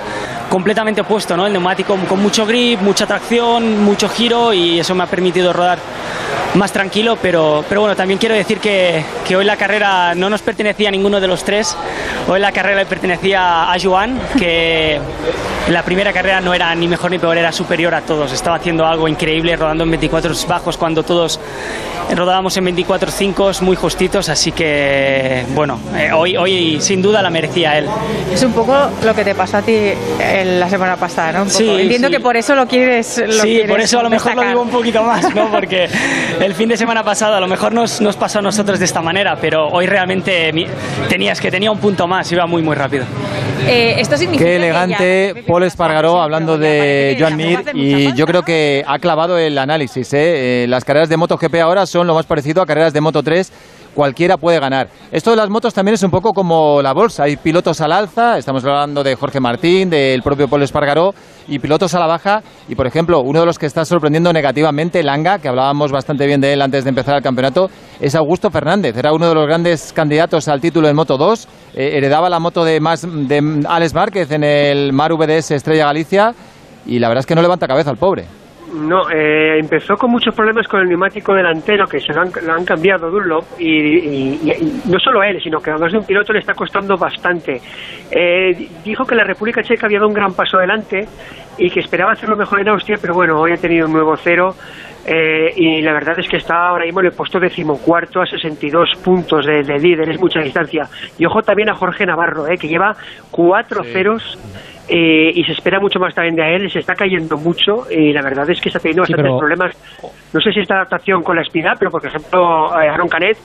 completamente opuesto, ¿no? El neumático con mucho grip, mucha tracción, mucho giro y eso me ha permitido rodar más tranquilo, pero, pero bueno, también quiero decir que, que hoy la carrera no nos pertenecía a ninguno de los tres, hoy la carrera le pertenecía a Joan, que en la primera carrera no era ni mejor ni peor, era superior a todos, estaba haciendo algo increíble, rodando en 24 bajos cuando todos rodábamos en 24 5 muy justitos, así que bueno, eh, hoy, hoy sin duda la merecía él. Es un poco lo que te pasó a ti eh, la semana pasada, ¿no? Un poco. Sí, Entiendo sí. que por eso lo quieres. Lo sí, quieres por eso a lo mejor lo destacar. digo un poquito más, ¿no? Porque el fin de semana pasado a lo mejor nos, nos pasó a nosotros de esta manera, pero hoy realmente mi- tenías que tenía un punto más, iba muy muy rápido. Eh, esto significa Qué que elegante Paul Espargaró hablando de Joan Mir y yo creo que ha clavado el análisis. ¿eh? Eh, Las carreras de MotoGP ahora son lo más parecido a carreras de Moto 3 cualquiera puede ganar. Esto de las motos también es un poco como la bolsa. Hay pilotos al alza, estamos hablando de Jorge Martín, del propio Paul Espargaró, y pilotos a la baja. Y por ejemplo, uno de los que está sorprendiendo negativamente, Langa, que hablábamos bastante bien de él antes de empezar el campeonato, es Augusto Fernández. Era uno de los grandes candidatos al título en Moto 2. Eh, heredaba la moto de, más, de Alex Márquez en el Mar VDS Estrella Galicia. Y la verdad es que no levanta cabeza al pobre. No, eh, empezó con muchos problemas con el neumático delantero que se lo han, lo han cambiado Dunlop y, y, no solo él, sino que además de un piloto le está costando bastante. Eh, dijo que la República Checa había dado un gran paso adelante y que esperaba hacerlo mejor en Austria, pero bueno, hoy ha tenido un nuevo cero eh, y la verdad es que está ahora mismo en el puesto decimocuarto a 62 puntos de, de líder, es mucha distancia. Y ojo también a Jorge Navarro, eh, que lleva cuatro sí. ceros eh, y se espera mucho más también de él, se está cayendo mucho y la verdad es que está teniendo bastantes sí, pero... problemas. No sé si esta adaptación con la espina, pero por ejemplo, eh, Aaron Canet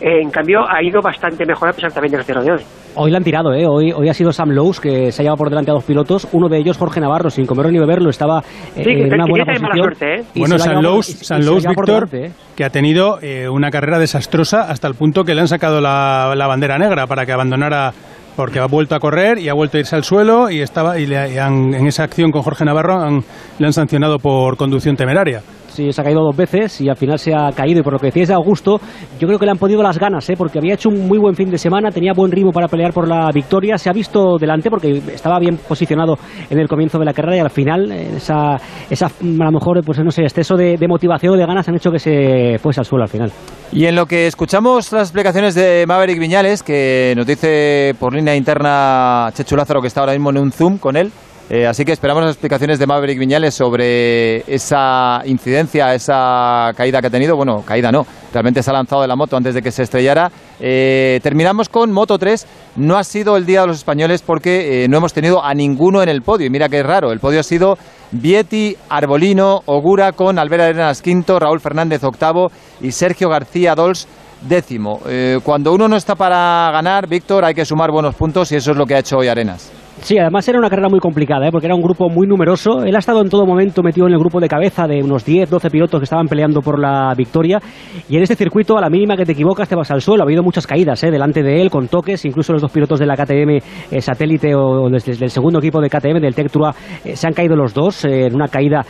eh, en cambio, ha ido bastante mejor a pesar también del cero de hoy. Hoy la han tirado, ¿eh? Hoy, hoy ha sido Sam Lowe's, que se ha llevado por delante a dos pilotos. Uno de ellos, Jorge Navarro, sin comer ni beberlo, estaba eh, sí, en una buena posición. Mala suerte, ¿eh? Bueno, Sam Lowe's, Sam Lowe's Víctor, delante, que ha tenido eh, una carrera desastrosa hasta el punto que le han sacado la, la bandera negra para que abandonara porque ha vuelto a correr y ha vuelto a irse al suelo y estaba y, le, y han, en esa acción con Jorge Navarro han, le han sancionado por conducción temeraria. Se ha caído dos veces y al final se ha caído. Y por lo que decías de Augusto, yo creo que le han podido las ganas, ¿eh? porque había hecho un muy buen fin de semana, tenía buen ritmo para pelear por la victoria. Se ha visto delante porque estaba bien posicionado en el comienzo de la carrera y al final, esa, esa a lo mejor, pues no sé, exceso de, de motivación o de ganas han hecho que se fuese al suelo al final. Y en lo que escuchamos las explicaciones de Maverick Viñales, que nos dice por línea interna Chechu Lázaro que está ahora mismo en un Zoom con él. Eh, así que esperamos las explicaciones de Maverick Viñales sobre esa incidencia, esa caída que ha tenido. Bueno, caída no, realmente se ha lanzado de la moto antes de que se estrellara. Eh, terminamos con Moto 3. No ha sido el día de los españoles porque eh, no hemos tenido a ninguno en el podio. Y mira que es raro, el podio ha sido Vietti, Arbolino, Ogura con Albert Arenas quinto, Raúl Fernández octavo y Sergio García Dols décimo. cuando uno no está para ganar, Víctor, hay que sumar buenos puntos y eso es lo que ha hecho hoy Arenas. Sí, además era una carrera muy complicada, ¿eh? porque era un grupo muy numeroso. Él ha estado en todo momento metido en el grupo de cabeza de unos 10, 12 pilotos que estaban peleando por la victoria. Y en este circuito, a la mínima que te equivocas, te vas al suelo. Ha habido muchas caídas ¿eh? delante de él, con toques. Incluso los dos pilotos de la KTM eh, satélite o desde, el segundo equipo de KTM, del Tectrua, eh, se han caído los dos en una caída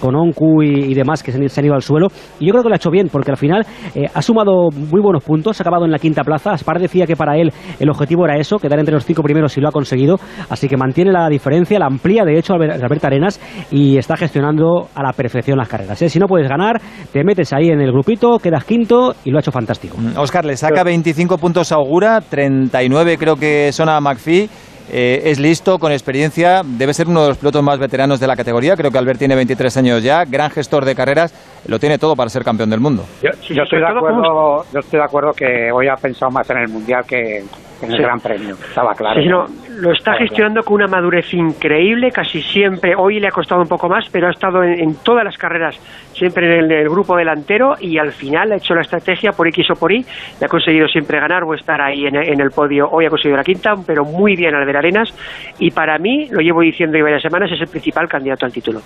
con Onku y, demás que se, se, han ido al suelo. Y yo creo que lo ha hecho bien, porque al final ha sumado muy buenos puntos. Ha acabado en la quinta plaza. Aspar decía que para él el objetivo era eso, quedar entre los cinco primeros y lo ha conseguido. Así que mantiene la diferencia, la amplía de hecho Alberto Arenas y está gestionando a la perfección las carreras. ¿eh? Si no puedes ganar, te metes ahí en el grupito, quedas quinto y lo ha hecho fantástico. Oscar le saca 25 puntos a Augura, 39 creo que son a McPhee. Eh, es listo, con experiencia, debe ser uno de los pilotos más veteranos de la categoría. Creo que Albert tiene 23 años ya, gran gestor de carreras, lo tiene todo para ser campeón del mundo. Yo, yo estoy, de acuerdo, yo estoy de acuerdo que hoy ha pensado más en el mundial que en el sí. Gran Premio. Estaba claro. Sí, no, lo está gestionando con una madurez increíble, casi siempre. Hoy le ha costado un poco más, pero ha estado en, en todas las carreras, siempre en el, el, grupo delantero y al final ha hecho la estrategia por X o por Y. Le ha conseguido siempre ganar o estar ahí en, en el podio. Hoy ha conseguido la quinta, pero muy bien Albert Arenas. Y para mí, lo llevo diciendo ya varias semanas, es el principal candidato al título.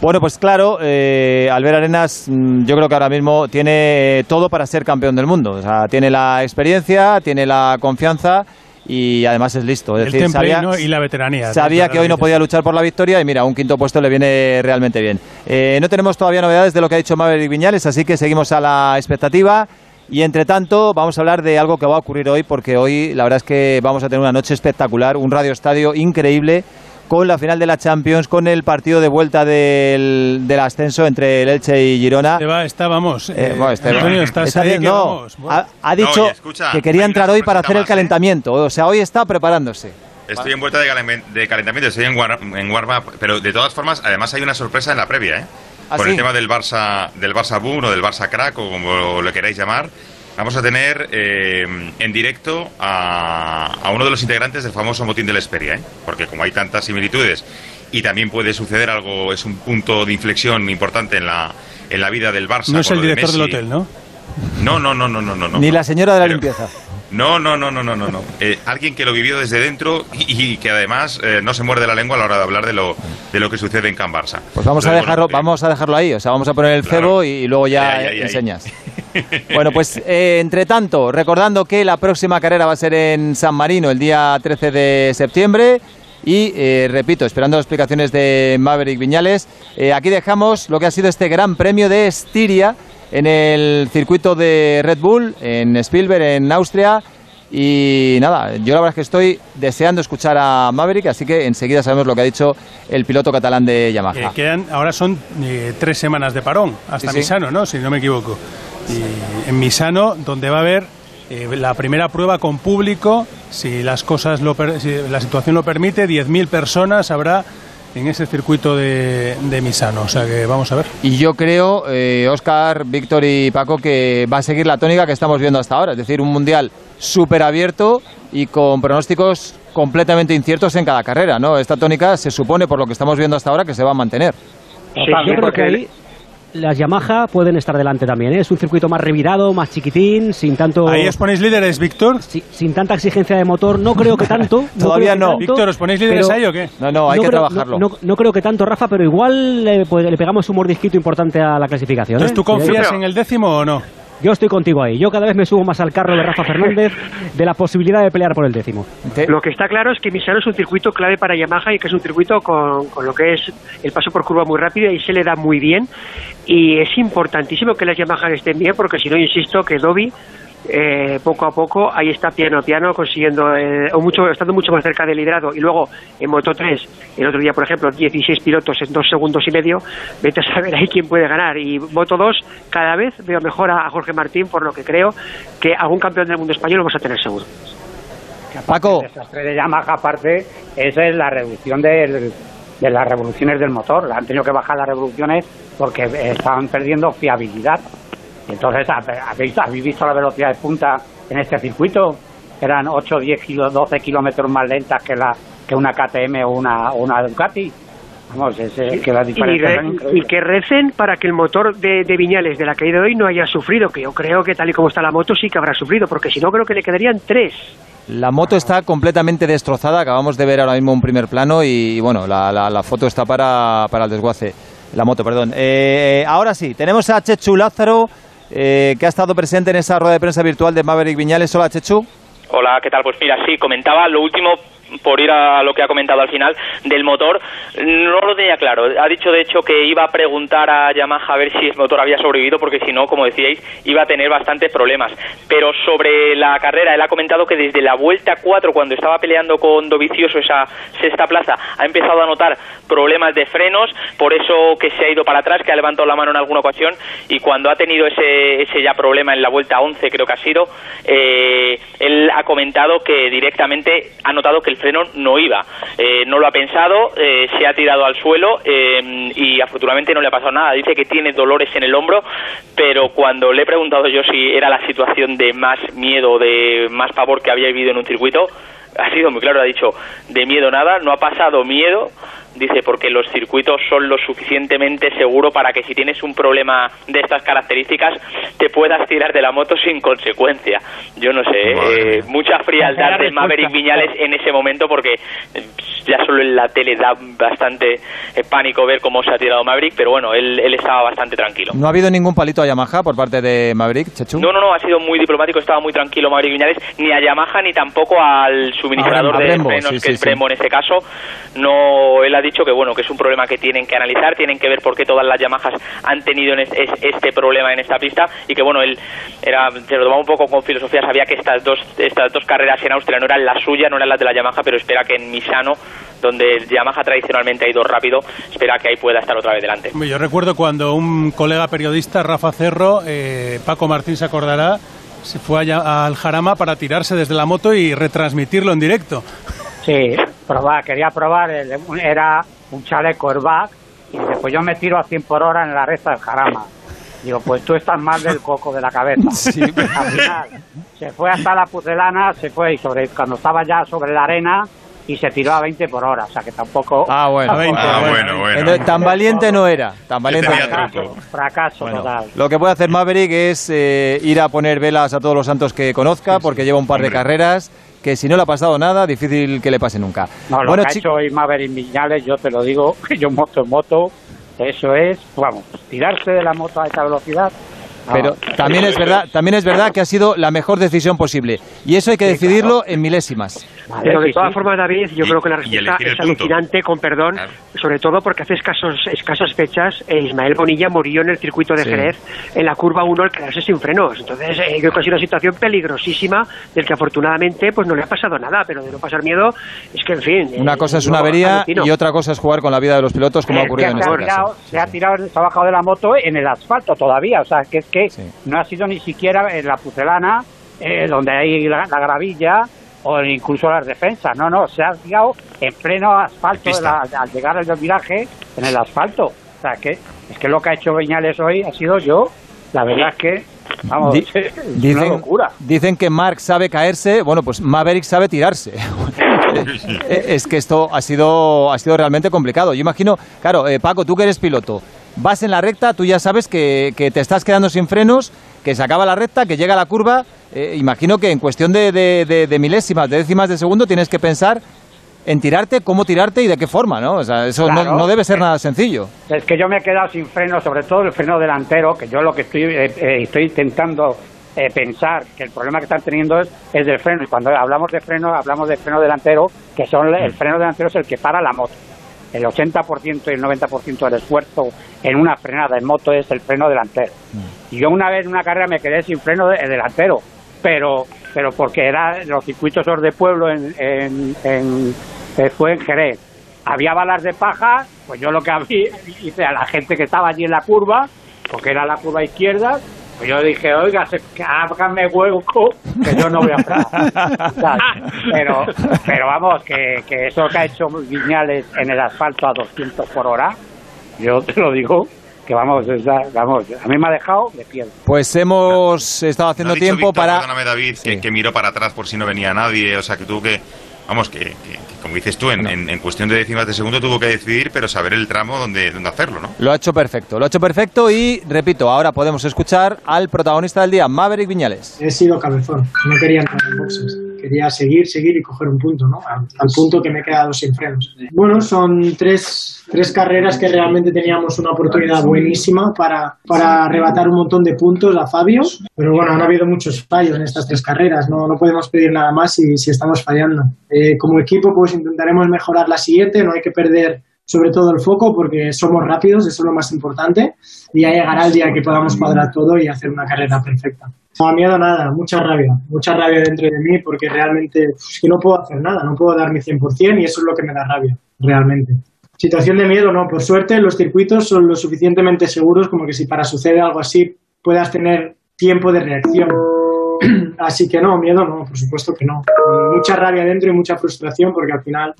Bueno, pues claro, eh, Albert Arenas mm, yo creo que ahora mismo tiene todo para ser campeón del mundo. O sea, tiene la experiencia, tiene la confianza y además es listo. Es el decir, y la veteranía. Sabía que hoy no podía luchar por la victoria y mira, un quinto puesto le viene realmente bien. Eh, no tenemos todavía novedades de lo que ha dicho Maverick Viñales, así que seguimos a la expectativa. Y entre tanto, vamos a hablar de algo que va a ocurrir hoy, porque hoy la verdad es que vamos a tener una noche espectacular, un radio estadio increíble con la final de la Champions, con el partido de vuelta del, del ascenso entre el Elche y Girona. Esteban, está, vamos. Eh, eh, bueno, Esteban, Antonio, estás está ahí, no, vamos, ha, ha, dicho no, oye, escucha, que quería entrar hoy para hacer el calentamiento. ¿eh? O sea, hoy está preparándose. Estoy en vuelta de, de calentamiento, estoy en, war, en warm-up, pero de todas formas, además hay una sorpresa en la previa, ¿eh? ¿Ah, Con sí? el tema del Barça, del Barça Boom o del Barça Crack, o como lo queráis llamar. Vamos a tener eh, en directo a, a, uno de los integrantes del famoso motín de la Esperia, ¿eh? porque como hay tantas similitudes y también puede suceder algo, es un punto de inflexión importante en la, en la vida del Barça. No es el director del hotel, ¿no? No, no, no, no, no, no. Ni la señora de la Pero, limpieza. No, no, no, no, no, no. no. Eh, alguien que lo vivió desde dentro y, y que además eh, no se muerde la lengua a la hora de hablar de lo, de lo que sucede en Can Barça. Pues vamos Entonces, a dejarlo, bueno, vamos a dejarlo ahí. O sea, vamos a poner el claro. cebo y, luego ya ahí, ahí, enseñas. Bueno, pues eh, entre tanto, recordando que la próxima carrera va a ser en San Marino el día 13 de septiembre. Y eh, repito, esperando las explicaciones de Maverick Viñales, eh, aquí dejamos lo que ha sido este gran premio de Estiria en el circuito de Red Bull, en Spielberg, en Austria. Y nada, yo la verdad es que estoy deseando escuchar a Maverick, así que enseguida sabemos lo que ha dicho el piloto catalán de Yamaha. Eh, quedan, ahora son eh, tres semanas de parón, hasta Sí, sí. Misano, ¿no? Si no me equivoco. Y en Misano, donde va a haber eh, la primera prueba con público, si las cosas lo per- si la situación lo permite, 10.000 personas habrá en ese circuito de, de Misano. O sea que vamos a ver. Y yo creo, eh, Oscar, Víctor y Paco, que va a seguir la tónica que estamos viendo hasta ahora, es decir, un mundial súper abierto y con pronósticos completamente inciertos en cada carrera, ¿no? Esta tónica se supone, por lo que estamos viendo hasta ahora, que se va a mantener. Sí, yo creo que ahí las Yamaha pueden estar delante también. ¿eh? Es un circuito más revirado, más chiquitín, sin tanto. Ahí os ponéis líderes, Víctor. Sí, sin tanta exigencia de motor. No creo que tanto. Todavía no. tanto, Víctor, ¿os ponéis líderes pero- ahí o qué? No, no, hay que creo- trabajarlo. No, no- no creo que tanto, Rafa, pero igual le, pues, le pegamos un mordisquito importante a la clasificación. Entonces, ¿eh? ¿tú confías en el décimo o no? Yo estoy contigo ahí. Yo cada vez me subo más al carro de Rafa Fernández de la posibilidad de pelear por el décimo. Lo que está claro es que Misano es un circuito clave para Yamaha y que es un circuito con, con lo que es el paso por curva muy rápido y se le da muy bien. Y es importantísimo que las Yamaha estén bien porque si no, insisto, que Dobby eh, poco a poco ahí está piano a piano consiguiendo eh, o mucho estando mucho más cerca del liderado y luego en Moto 3 el otro día por ejemplo 16 pilotos en dos segundos y medio vete a saber ahí quién puede ganar y Moto 2 cada vez veo mejor a Jorge Martín por lo que creo que algún campeón del mundo español lo vamos a tener seguro Paco. El desastre de Yamaha, aparte, esa es la reducción del- de las revoluciones del motor. Han tenido que bajar las revoluciones porque estaban perdiendo fiabilidad. Entonces, ¿habéis, habéis visto la velocidad de punta en este circuito? Eran 8, 10, kilo- 12 kilómetros más lentas que, la, que una KTM o una, o una Ducati. Vamos, es, eh, que las y, diferencias re- son y que recen para que el motor de, de Viñales de la caída de hoy no haya sufrido, que yo creo que tal y como está la moto sí que habrá sufrido, porque si no creo que le quedarían tres. La moto está completamente destrozada, acabamos de ver ahora mismo un primer plano y, bueno, la, la- la foto está para, para el desguace. La moto, perdón. Eh, ahora sí, tenemos a Chechu Lázaro, eh, que ha estado presente en esa rueda de prensa virtual de Maverick Viñales. Hola, Chechu. Hola, ¿qué tal? Pues mira, sí, comentaba lo último por ir a lo que ha comentado al final del motor, no lo tenía claro. Ha dicho de hecho que iba a preguntar a Yamaha a ver si el motor había sobrevivido, porque si no, como decíais, iba a tener bastantes problemas. Pero sobre la carrera, él ha comentado que desde la vuelta 4, cuando estaba peleando con Dovicioso esa sexta plaza, ha empezado a notar problemas de frenos, por eso que se ha ido para atrás, que ha levantado la mano en alguna ocasión, y cuando ha tenido ese, ese ya problema en la vuelta 11, creo que ha sido, eh, él ha comentado que directamente ha notado que el freno no iba. Eh, no lo ha pensado, eh, se ha tirado al suelo eh, y afortunadamente no le ha pasado nada. Dice que tiene dolores en el hombro, pero cuando le he preguntado yo si era la situación de más miedo, de más pavor que había vivido en un circuito, ha sido muy claro, ha dicho, de miedo nada, no ha pasado miedo, dice, porque los circuitos son lo suficientemente seguro para que si tienes un problema de estas características te puedas tirar de la moto sin consecuencia. Yo no sé, ¿eh? Eh, mucha frialdad de Maverick Viñales en ese momento porque eh, ya solo en la tele da bastante eh, pánico ver cómo se ha tirado Maverick, pero bueno, él, él estaba bastante tranquilo. ¿No ha habido ningún palito a Yamaha por parte de Maverick, Chechu? No, no, no, ha sido muy diplomático, estaba muy tranquilo Maverick Viñales, ni a Yamaha ni tampoco al suministrador A de frenos, sí, que sí, es sí. Brembo en este caso. No, él ha dicho que bueno, que es un problema que tienen que analizar, tienen que ver por qué todas las Yamahas han tenido en es- es- este problema en esta pista y que bueno, él era, se lo tomaba un poco con filosofía, sabía que estas dos, estas dos carreras en Austria no eran las suyas, no eran las de la Yamaha, pero espera que en Misano, donde Yamaha tradicionalmente ha ido rápido, espera que ahí pueda estar otra vez delante. Yo recuerdo cuando un colega periodista, Rafa Cerro, eh, Paco Martín se acordará, se fue allá al Jarama para tirarse desde la moto y retransmitirlo en directo. Sí, probar, quería probar, el- era un chaleco airbag y después yo me tiro a 100 por hora en la recta del jarama. Digo, pues tú estás mal del coco de la cabeza. Sí. Al final, se fue hasta la pucelana, se fue y sobre, cuando estaba ya sobre la arena y se tiró a 20 por hora, o sea que tampoco... Ah, bueno. A 20, Ah, bueno. tan valiente no era. Tan valiente. Fracaso, fracaso Bueno, total. lo que puede hacer Maverick es eh, ir a poner velas a todos los santos que conozca, porque lleva un par de carreras, que si no le ha pasado nada, difícil que le pase nunca. No, lo bueno, que ha hecho hoy Maverick Viñales, yo te lo digo, yo moto en moto, eso es, vamos, tirarse de la moto a esa velocidad, Pero también es verdad, también es verdad que ha sido la mejor decisión posible. Y eso hay que decidirlo en milésimas. Pero de todas formas, David, yo Y- creo que la respuesta es punto. alucinante, con perdón, sobre todo porque hace escasos, escasas fechas eh, Ismael Bonilla murió en el circuito de Sí. Jerez en la curva 1 al quedarse sin frenos. Entonces, eh, creo que ha sido una situación peligrosísima del que afortunadamente pues no le ha pasado nada, pero de no pasar miedo es que, en fin... Una eh, cosa es yo una avería alucino. y otra cosa es jugar con la vida de los pilotos, como ha Es que ocurrido en se, ha este tirado, caso. se ha tirado, se ha bajado de la moto en el asfalto todavía, o sea, que es que no ha sido ni siquiera en la pucelana, eh, donde hay la, la gravilla, o incluso las defensas, no, no, se ha tirado en pleno asfalto de la- al llegar al viraje, en el asfalto. O sea, que es que lo que ha hecho Viñales hoy ha sido yo, la verdad es que, vamos, Di- es una Dicen, locura. dicen que Mark sabe caerse, bueno, pues Maverick sabe tirarse. Eh, es que esto ha sido, ha sido realmente complicado. Yo imagino, claro, eh, Paco, tú que eres piloto, vas en la recta, tú ya sabes que, que te estás quedando sin frenos, que se acaba la recta, que llega la curva. Eh, imagino que en cuestión de, de- de- de milésimas, de décimas de segundo, tienes que pensar en tirarte, cómo tirarte y de qué forma, ¿no? O sea, eso no- Claro. no, debe ser nada sencillo. Es que yo me he quedado sin freno, sobre todo el freno delantero, que yo lo que estoy, eh, eh, estoy intentando eh, pensar que el problema que están teniendo es, es del freno. Y cuando hablamos de freno, hablamos de freno delantero, que son el freno delantero es el que para la moto. El 80% y el 90% del esfuerzo en una frenada en moto es el freno delantero. Y yo una vez en una carrera me quedé sin freno de- delantero, pero pero porque era los circuitos de pueblo en, en, en- eh, fue en Jerez. Había balas de paja, pues yo lo que había, hice a la gente que estaba allí en la curva, porque era la curva izquierda, pues yo dije, oiga, se- háganme hueco, que yo no voy a. ¿Sabes? pero, pero vamos, que, que eso que ha hecho Viñales en el asfalto a 200 por hora, yo te lo digo, que vamos, vamos, a mí me ha dejado de piedra. Pues hemos estado haciendo dicho tiempo Víctor, para... Perdóname, David, que, que miró para atrás por si no venía nadie. O sea, que tuvo que. Vamos, que, que- que como dices tú, en, en- en cuestión de décimas de segundo tuvo que decidir, pero saber el tramo donde, donde hacerlo, ¿no? Lo ha hecho perfecto, lo ha hecho perfecto y, repito, ahora podemos escuchar al protagonista del día, Maverick Viñales. He sido cabezón, no quería entrar en boxes. Quería seguir, seguir y coger un punto, ¿no? Al, al punto que me he quedado sin frenos. Bueno, son tres, tres carreras que realmente teníamos una oportunidad buenísima para, para arrebatar un montón de puntos a Fabio. Pero bueno, han habido muchos fallos en estas tres carreras. No, no podemos pedir nada más si, si estamos fallando. Eh, como equipo, pues intentaremos mejorar la siguiente. No hay que perder sobre todo el foco porque somos rápidos, eso es lo más importante. Y ya llegará el día que podamos cuadrar todo y hacer una carrera perfecta. No da miedo nada, mucha rabia, mucha rabia dentro de mí porque realmente que no puedo hacer nada, no puedo dar mi 100% y eso es lo que me da rabia, realmente. Situación de miedo, no, por suerte los circuitos son lo suficientemente seguros como que si para suceder algo así puedas tener tiempo de reacción. Así que no, miedo no, por supuesto que no. Mucha rabia dentro y mucha frustración porque al final,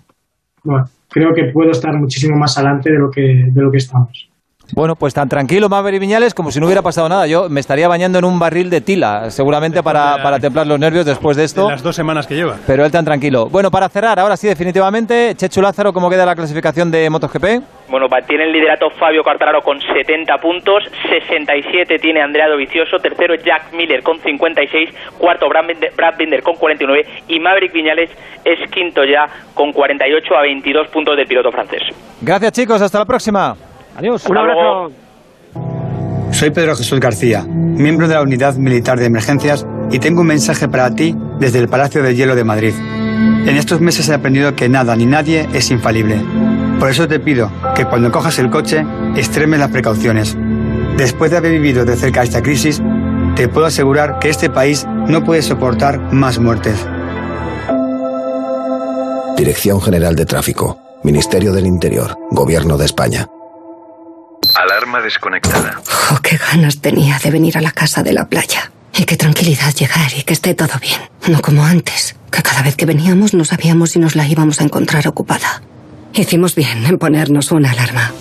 bueno, creo que puedo estar muchísimo más adelante de lo que, de lo que estamos. Bueno, pues tan tranquilo Maverick Viñales como si no hubiera pasado nada. Yo me estaría bañando en un barril de tila, seguramente para, para templar los nervios después de esto. Las dos semanas que lleva. Pero él tan tranquilo. Bueno, para cerrar, ahora sí, definitivamente, Chechu Lázaro, ¿cómo queda la clasificación de MotoGP? Bueno, tiene el liderato Fabio Quartararo con 70 puntos, 67 tiene Andrea Dovizioso, tercero Jack Miller con 56, cuarto Brad Binder, Brad Binder con 49 y Maverick Viñales es quinto ya con 48 a 22 puntos del piloto francés. Gracias, chicos. Hasta la próxima. Adiós. Un abrazo. Soy Pedro Jesús García, miembro de la Unidad Militar de Emergencias y tengo un mensaje para ti desde el Palacio de Hielo de Madrid. En estos meses he aprendido que nada ni nadie es infalible. Por eso te pido que cuando cojas el coche extremes las precauciones. Después de haber vivido de cerca esta crisis, te puedo asegurar que este país no puede soportar más muertes. Dirección General de Tráfico, Ministerio del Interior, Gobierno de España. Alarma desconectada. Oh, qué ganas tenía de venir a la casa de la playa. Y qué tranquilidad llegar y que esté todo bien. No como antes, que cada vez que veníamos no sabíamos si nos la íbamos a encontrar ocupada. Hicimos bien en ponernos una alarma.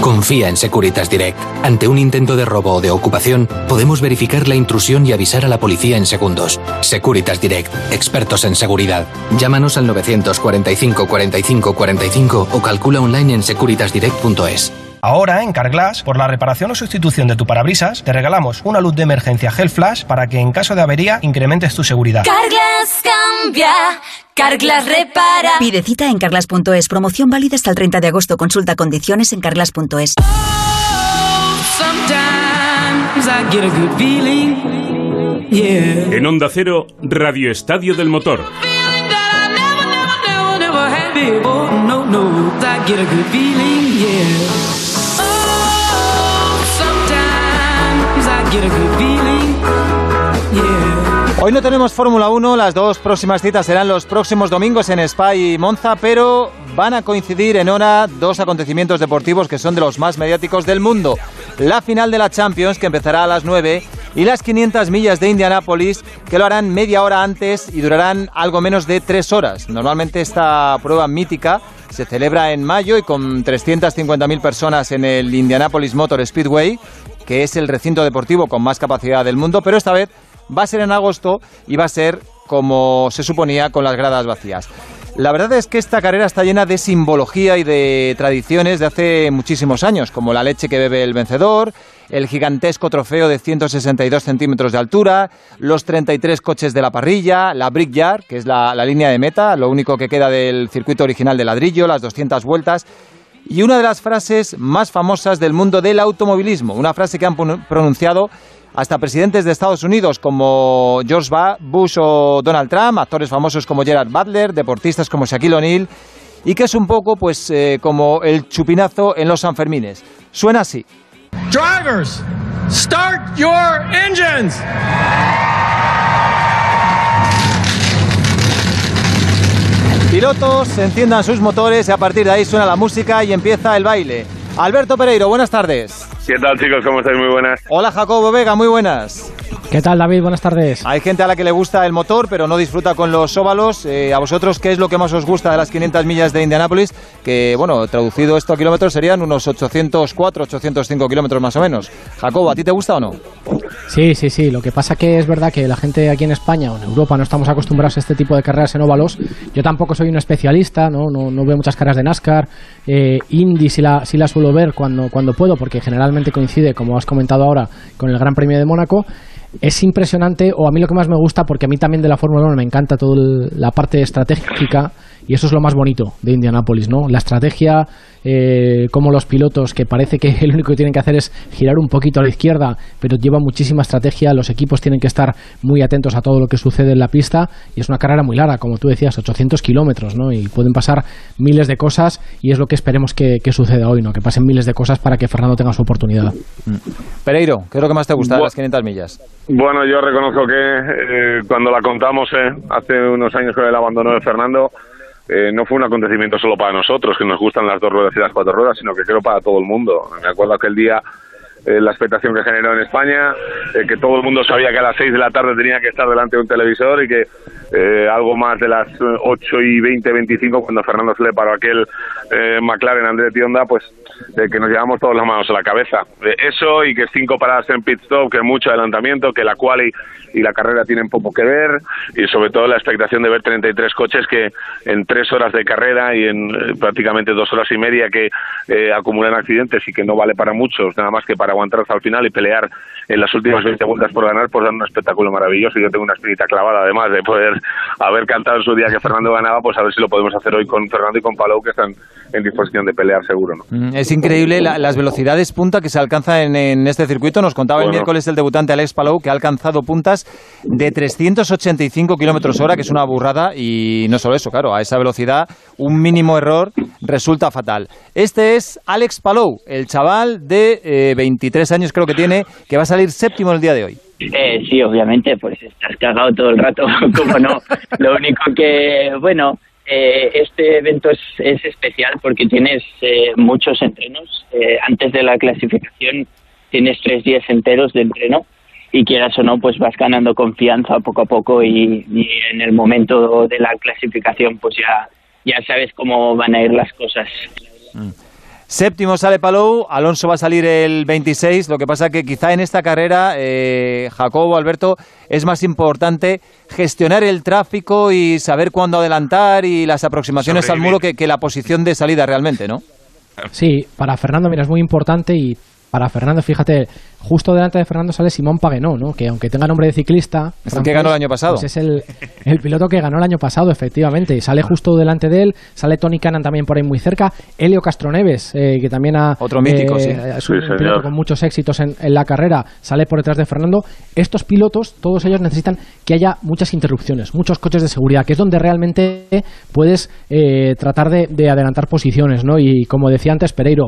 Confía en Securitas Direct. Ante un intento de robo o de ocupación, podemos verificar la intrusión y avisar a la policía en segundos. Securitas Direct, expertos en seguridad. Llámanos al 945 45 45 o calcula online en securitasdirect.es. Ahora, en Carglass, por la reparación o sustitución de tu parabrisas, te regalamos una luz de emergencia Gel Flash para que en caso de avería incrementes tu seguridad. Carglass cambia, Carglass repara. Pide cita en carglass.es. Promoción válida hasta el 30 de agosto. Consulta condiciones en carglass.es. En Onda Cero, Radio Estadio del Motor. Hoy no tenemos Fórmula 1, las dos próximas citas serán los próximos domingos en Spa y Monza, pero van a coincidir en hora dos acontecimientos deportivos que son de los más mediáticos del mundo. La final de la Champions, que empezará a las 9, y las 500 millas de Indianápolis, que lo harán media hora antes y durarán algo menos de tres horas. Normalmente esta prueba mítica se celebra en mayo y con 350.000 personas en el Indianapolis Motor Speedway, que es el recinto deportivo con más capacidad del mundo, pero esta vez va a ser en agosto y va a ser como se suponía con las gradas vacías. La verdad es que esta carrera está llena de simbología y de tradiciones de hace muchísimos años, como la leche que bebe el vencedor, el gigantesco trofeo de 162 centímetros de altura, los 33 coches de la parrilla, la Brickyard, que es la, la línea de meta, lo único que queda del circuito original de ladrillo, las 200 vueltas, y una de las frases más famosas del mundo del automovilismo, una frase que han pronunciado hasta presidentes de Estados Unidos como George Bush o Donald Trump, actores famosos como Gerard Butler, deportistas como Shaquille O'Neal, y que es un poco pues eh, como el chupinazo en los Sanfermines. Suena así. Drivers, start your engines. Pilotos, enciendan sus motores y a partir de ahí suena la música y empieza el baile. Alberto Pereiro, buenas tardes. ¿Qué tal chicos? ¿Cómo estáis? Muy buenas. Hola Jacobo Vega, muy buenas. ¿Qué tal David? Buenas tardes. Hay gente a la que le gusta el motor, pero no disfruta con los óvalos. Eh, ¿A vosotros qué es lo que más os gusta de las 500 millas de Indianápolis? Que, bueno, traducido esto a kilómetros serían unos 804, 805 kilómetros más o menos. Jacobo, ¿a ti te gusta o no? Sí, sí, sí. Lo que pasa que es verdad que la gente aquí en España o en Europa no estamos acostumbrados a este tipo de carreras en óvalos. Yo tampoco soy un especialista, no, no, no veo muchas carreras de NASCAR. Eh, Indy sí la, sí la suelo ver cuando, cuando puedo, porque generalmente coincide, como has comentado ahora, con el Gran Premio de Mónaco. Es impresionante, o a mí lo que más me gusta, porque a mí también de la Fórmula 1 me encanta toda la parte estratégica, y eso es lo más bonito de Indianápolis, ¿no? La estrategia, eh, como los pilotos, que parece que el único que tienen que hacer es girar un poquito a la izquierda, pero lleva muchísima estrategia, los equipos tienen que estar muy atentos a todo lo que sucede en la pista, y es una carrera muy larga, como tú decías, 800 kilómetros, ¿no? Y pueden pasar miles de cosas, y es lo que esperemos que, suceda hoy, ¿no? Que pasen miles de cosas para que Fernando tenga su oportunidad. Pereiro, ¿qué es lo que más te gusta de las 500 millas? Bueno, yo reconozco que eh, cuando la contamos eh, hace unos años con el abandono de Fernando, eh, no fue un acontecimiento solo para nosotros, que nos gustan las dos ruedas y las cuatro ruedas, sino que creo para todo el mundo. Me acuerdo aquel día la expectación que generó en España, que todo el mundo sabía que a las seis de la tarde tenía que estar delante de un televisor y que algo más de las ocho y veinte, veinticinco, cuando Fernando se le paró aquel McLaren André Tionda, pues que nos llevamos todas las manos a la cabeza. eso y que cinco paradas en pit stop, que mucho adelantamiento, que la quali y la carrera tienen poco que ver y sobre todo la expectación de ver 33 coches que en tres horas de carrera y en eh, prácticamente dos horas y media que eh, acumulan accidentes y que no vale para muchos, nada más que para aguantar hasta el final y pelear en las últimas 20 vueltas por ganar, pues dan un espectáculo maravilloso. Yo tengo una espinita clavada, además de poder haber cantado en su día que Fernando ganaba, pues a ver si lo podemos hacer hoy con Fernando y con Palou, que están en disposición de pelear seguro. ¿no? Mm, es increíble las velocidades punta que se alcanzan en, este circuito. Nos contaba el miércoles el debutante Alex Palou que ha alcanzado puntas de 385 kilómetros hora, que es una burrada. Y no solo eso, claro, a esa velocidad un mínimo error resulta fatal. Este es Alex Palou, el chaval de 23 eh, años creo que tiene, que va a salir séptimo el día de hoy. Eh, sí, obviamente, pues estás cagado todo el rato, como no. Lo único que, bueno, eh, este evento es, es, especial porque tienes eh, muchos entrenos. Eh, antes de la clasificación tienes tres días enteros de entreno y quieras o no, pues vas ganando confianza poco a poco y, en el momento de la clasificación pues ya, ya sabes cómo van a ir las cosas. Mm. Séptimo sale Palou, Alonso va a salir el 26. Lo que pasa que quizá en esta carrera, eh, Jacobo, Alberto, es más importante gestionar el tráfico y saber cuándo adelantar y las aproximaciones al muro que, que, la posición de salida realmente, ¿no? Sí, para Fernando, mira, es muy importante y para Fernando. Fíjate, justo delante de Fernando sale Simón Paguenó, ¿no? que aunque tenga nombre de ciclista... Es el que ganó el año pasado. Pues es el, el piloto que ganó el año pasado, efectivamente. Y sale justo delante de él, sale Tony Cannan también por ahí muy cerca, Helio Castroneves, eh, que también ha... Otro mítico, eh, sí. Es un Sí, piloto con muchos éxitos en, en la carrera, sale por detrás de Fernando. Estos pilotos, todos ellos necesitan que haya muchas interrupciones, muchos coches de seguridad, que es donde realmente puedes eh, tratar de, de adelantar posiciones, ¿no? Y como decía antes Pereiro,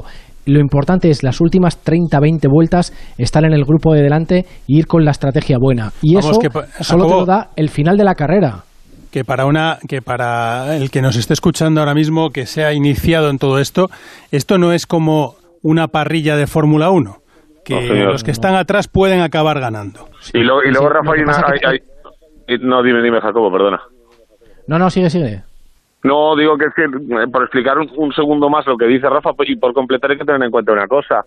lo importante es las últimas 30, 20 vueltas estar en el grupo de delante y ir con la estrategia buena. Y Vamos, eso que solo te lo da el final de la carrera. que para una que para el que nos esté escuchando ahora mismo que se ha iniciado en todo esto esto no es como una parrilla de Fórmula 1 que No, los que están atrás pueden acabar ganando Y luego, y luego Sí, Rafa, hay una- no, dime, dime, Jacobo, perdona. No, no, sigue, sigue. No, digo que es que, eh, por explicar un, un segundo más lo que dice Rafa, pues, y por completar hay que tener en cuenta una cosa.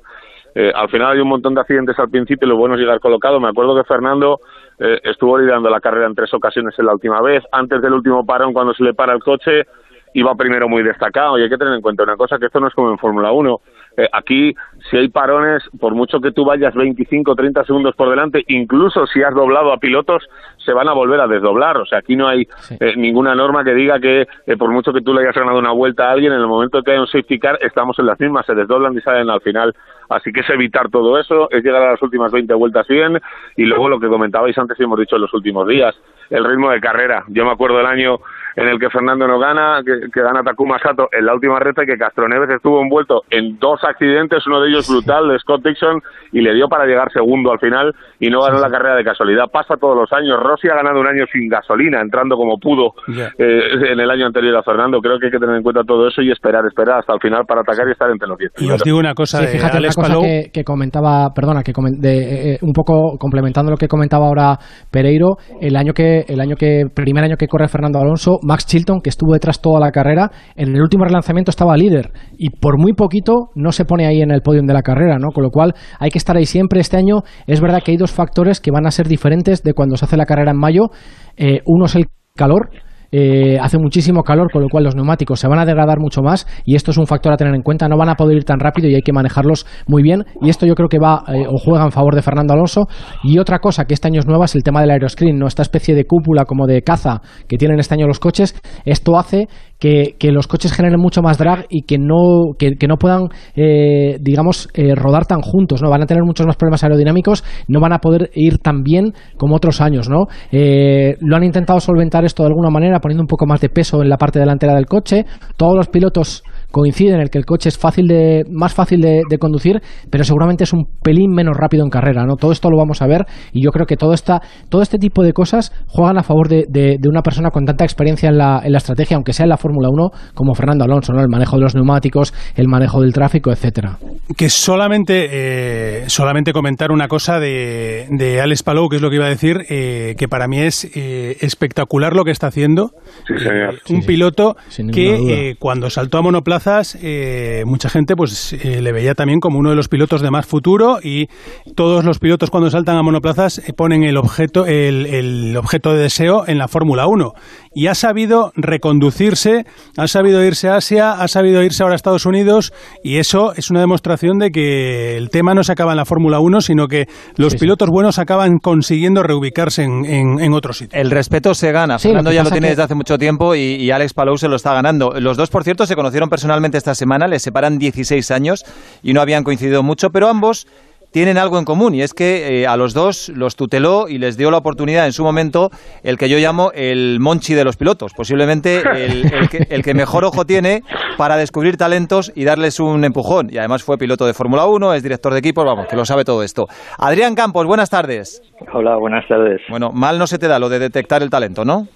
Eh, al final hay un montón de accidentes al principio lo bueno es llegar colocado. Me acuerdo que Fernando eh, estuvo liderando la carrera en tres ocasiones en la última vez. Antes del último parón, cuando se le para el coche, iba primero muy destacado. Y hay que tener en cuenta una cosa, que esto no es como en Fórmula 1. Eh, aquí, si hay parones, por mucho que tú vayas 25 o 30 segundos por delante, incluso si has doblado a pilotos, se van a volver a desdoblar. O sea, aquí no hay eh, ninguna norma que diga que eh, por mucho que tú le hayas ganado una vuelta a alguien, en el momento que hay un safety car, estamos en las mismas, se desdoblan y salen al final. Así que es evitar todo eso, es llegar a las últimas 20 vueltas bien y luego lo que comentabais antes y hemos dicho en los últimos días, el ritmo de carrera. Yo me acuerdo del año en el que Fernando no gana, que, que gana Takuma Sato en la última recta y que Castroneves estuvo envuelto en dos accidentes, uno de ellos brutal de Scott Dixon y le dio para llegar segundo al final y no ganó la carrera de casualidad. Pasa todos los años. Rossi ha ganado un año sin gasolina, entrando como pudo eh, en el año anterior a Fernando. Creo que hay que tener en cuenta todo eso y esperar, esperar hasta el final para atacar y estar entre los 10. y os digo una cosa Sí, de fíjate Alex una cosa Palou que, que comentaba, perdona, que comen- de, eh, eh, un poco complementando lo que comentaba ahora Pereiro, el año que el año que primer año que corre Fernando Alonso, Max Chilton que estuvo detrás toda la carrera, en el último relanzamiento estaba líder y por muy poquito no se pone ahí en el podio de la carrera, ¿no? Con lo cual hay que estar ahí siempre. Este año es verdad que hay dos factores que van a ser diferentes de cuando se hace la carrera en mayo. Eh, uno es el calor. Eh, hace muchísimo calor, con lo cual los neumáticos se van a degradar mucho más y esto es un factor a tener en cuenta. No van a poder ir tan rápido y hay que manejarlos muy bien. Y esto yo creo que va eh, o juega en favor de Fernando Alonso. Y otra cosa que este año es nueva es el tema del aeroscreen, ¿no? esta especie de cúpula como de caza que tienen este año los coches. Esto hace que, que los coches generen mucho más drag y que no, que, que no puedan, eh, digamos, eh, rodar tan juntos, ¿no? Van a tener muchos más problemas aerodinámicos, no van a poder ir tan bien como otros años, ¿no? Eh, lo han intentado solventar esto de alguna manera, poniendo un poco más de peso en la parte delantera del coche. Todos los pilotos coinciden en el que el coche es fácil de, más fácil de, de conducir, pero seguramente es un pelín menos rápido en carrera, ¿no? Todo esto lo vamos a ver y yo creo que todo, esta, todo este tipo de cosas juegan a favor de, de- de una persona con tanta experiencia en la, en la estrategia, aunque sea en la Fórmula 1, como Fernando Alonso, ¿no? El manejo de los neumáticos, el manejo del tráfico, etcétera. que solamente eh, solamente comentar una cosa de, de Alex Palou que es lo que iba a decir eh, que para mí es eh, espectacular lo que está haciendo Sí, señor. un piloto que eh, cuando saltó a monoplazas eh, mucha gente pues eh, le veía también como uno de los pilotos de más futuro y todos los pilotos cuando saltan a monoplazas eh, ponen el objeto el, el objeto de deseo en la Fórmula 1 y ha sabido reconducirse ha sabido irse a Asia ha sabido irse ahora a Estados Unidos y eso es una demostración de que el tema no se acaba en la Fórmula 1 sino que los pilotos buenos acaban consiguiendo reubicarse en, en, en otro sitio El respeto se gana. Sí, Fernando ya lo tiene que- desde hace mucho tiempo y, y Alex Palou se lo está ganando. Los dos, por cierto, se conocieron personalmente esta semana, les separan 16 años y no habían coincidido mucho, pero ambos tienen algo en común y es que eh, a los dos los tuteló y les dio la oportunidad en su momento el que yo llamo el Monchi de los pilotos, posiblemente el, el que, el que mejor ojo tiene para descubrir talentos y darles un empujón. Y además fue piloto de Fórmula 1, es director de equipos, vamos, que lo sabe todo esto. Adrián Campos, buenas tardes. Hola, buenas tardes. Bueno, mal no se te da lo de detectar el talento, ¿no?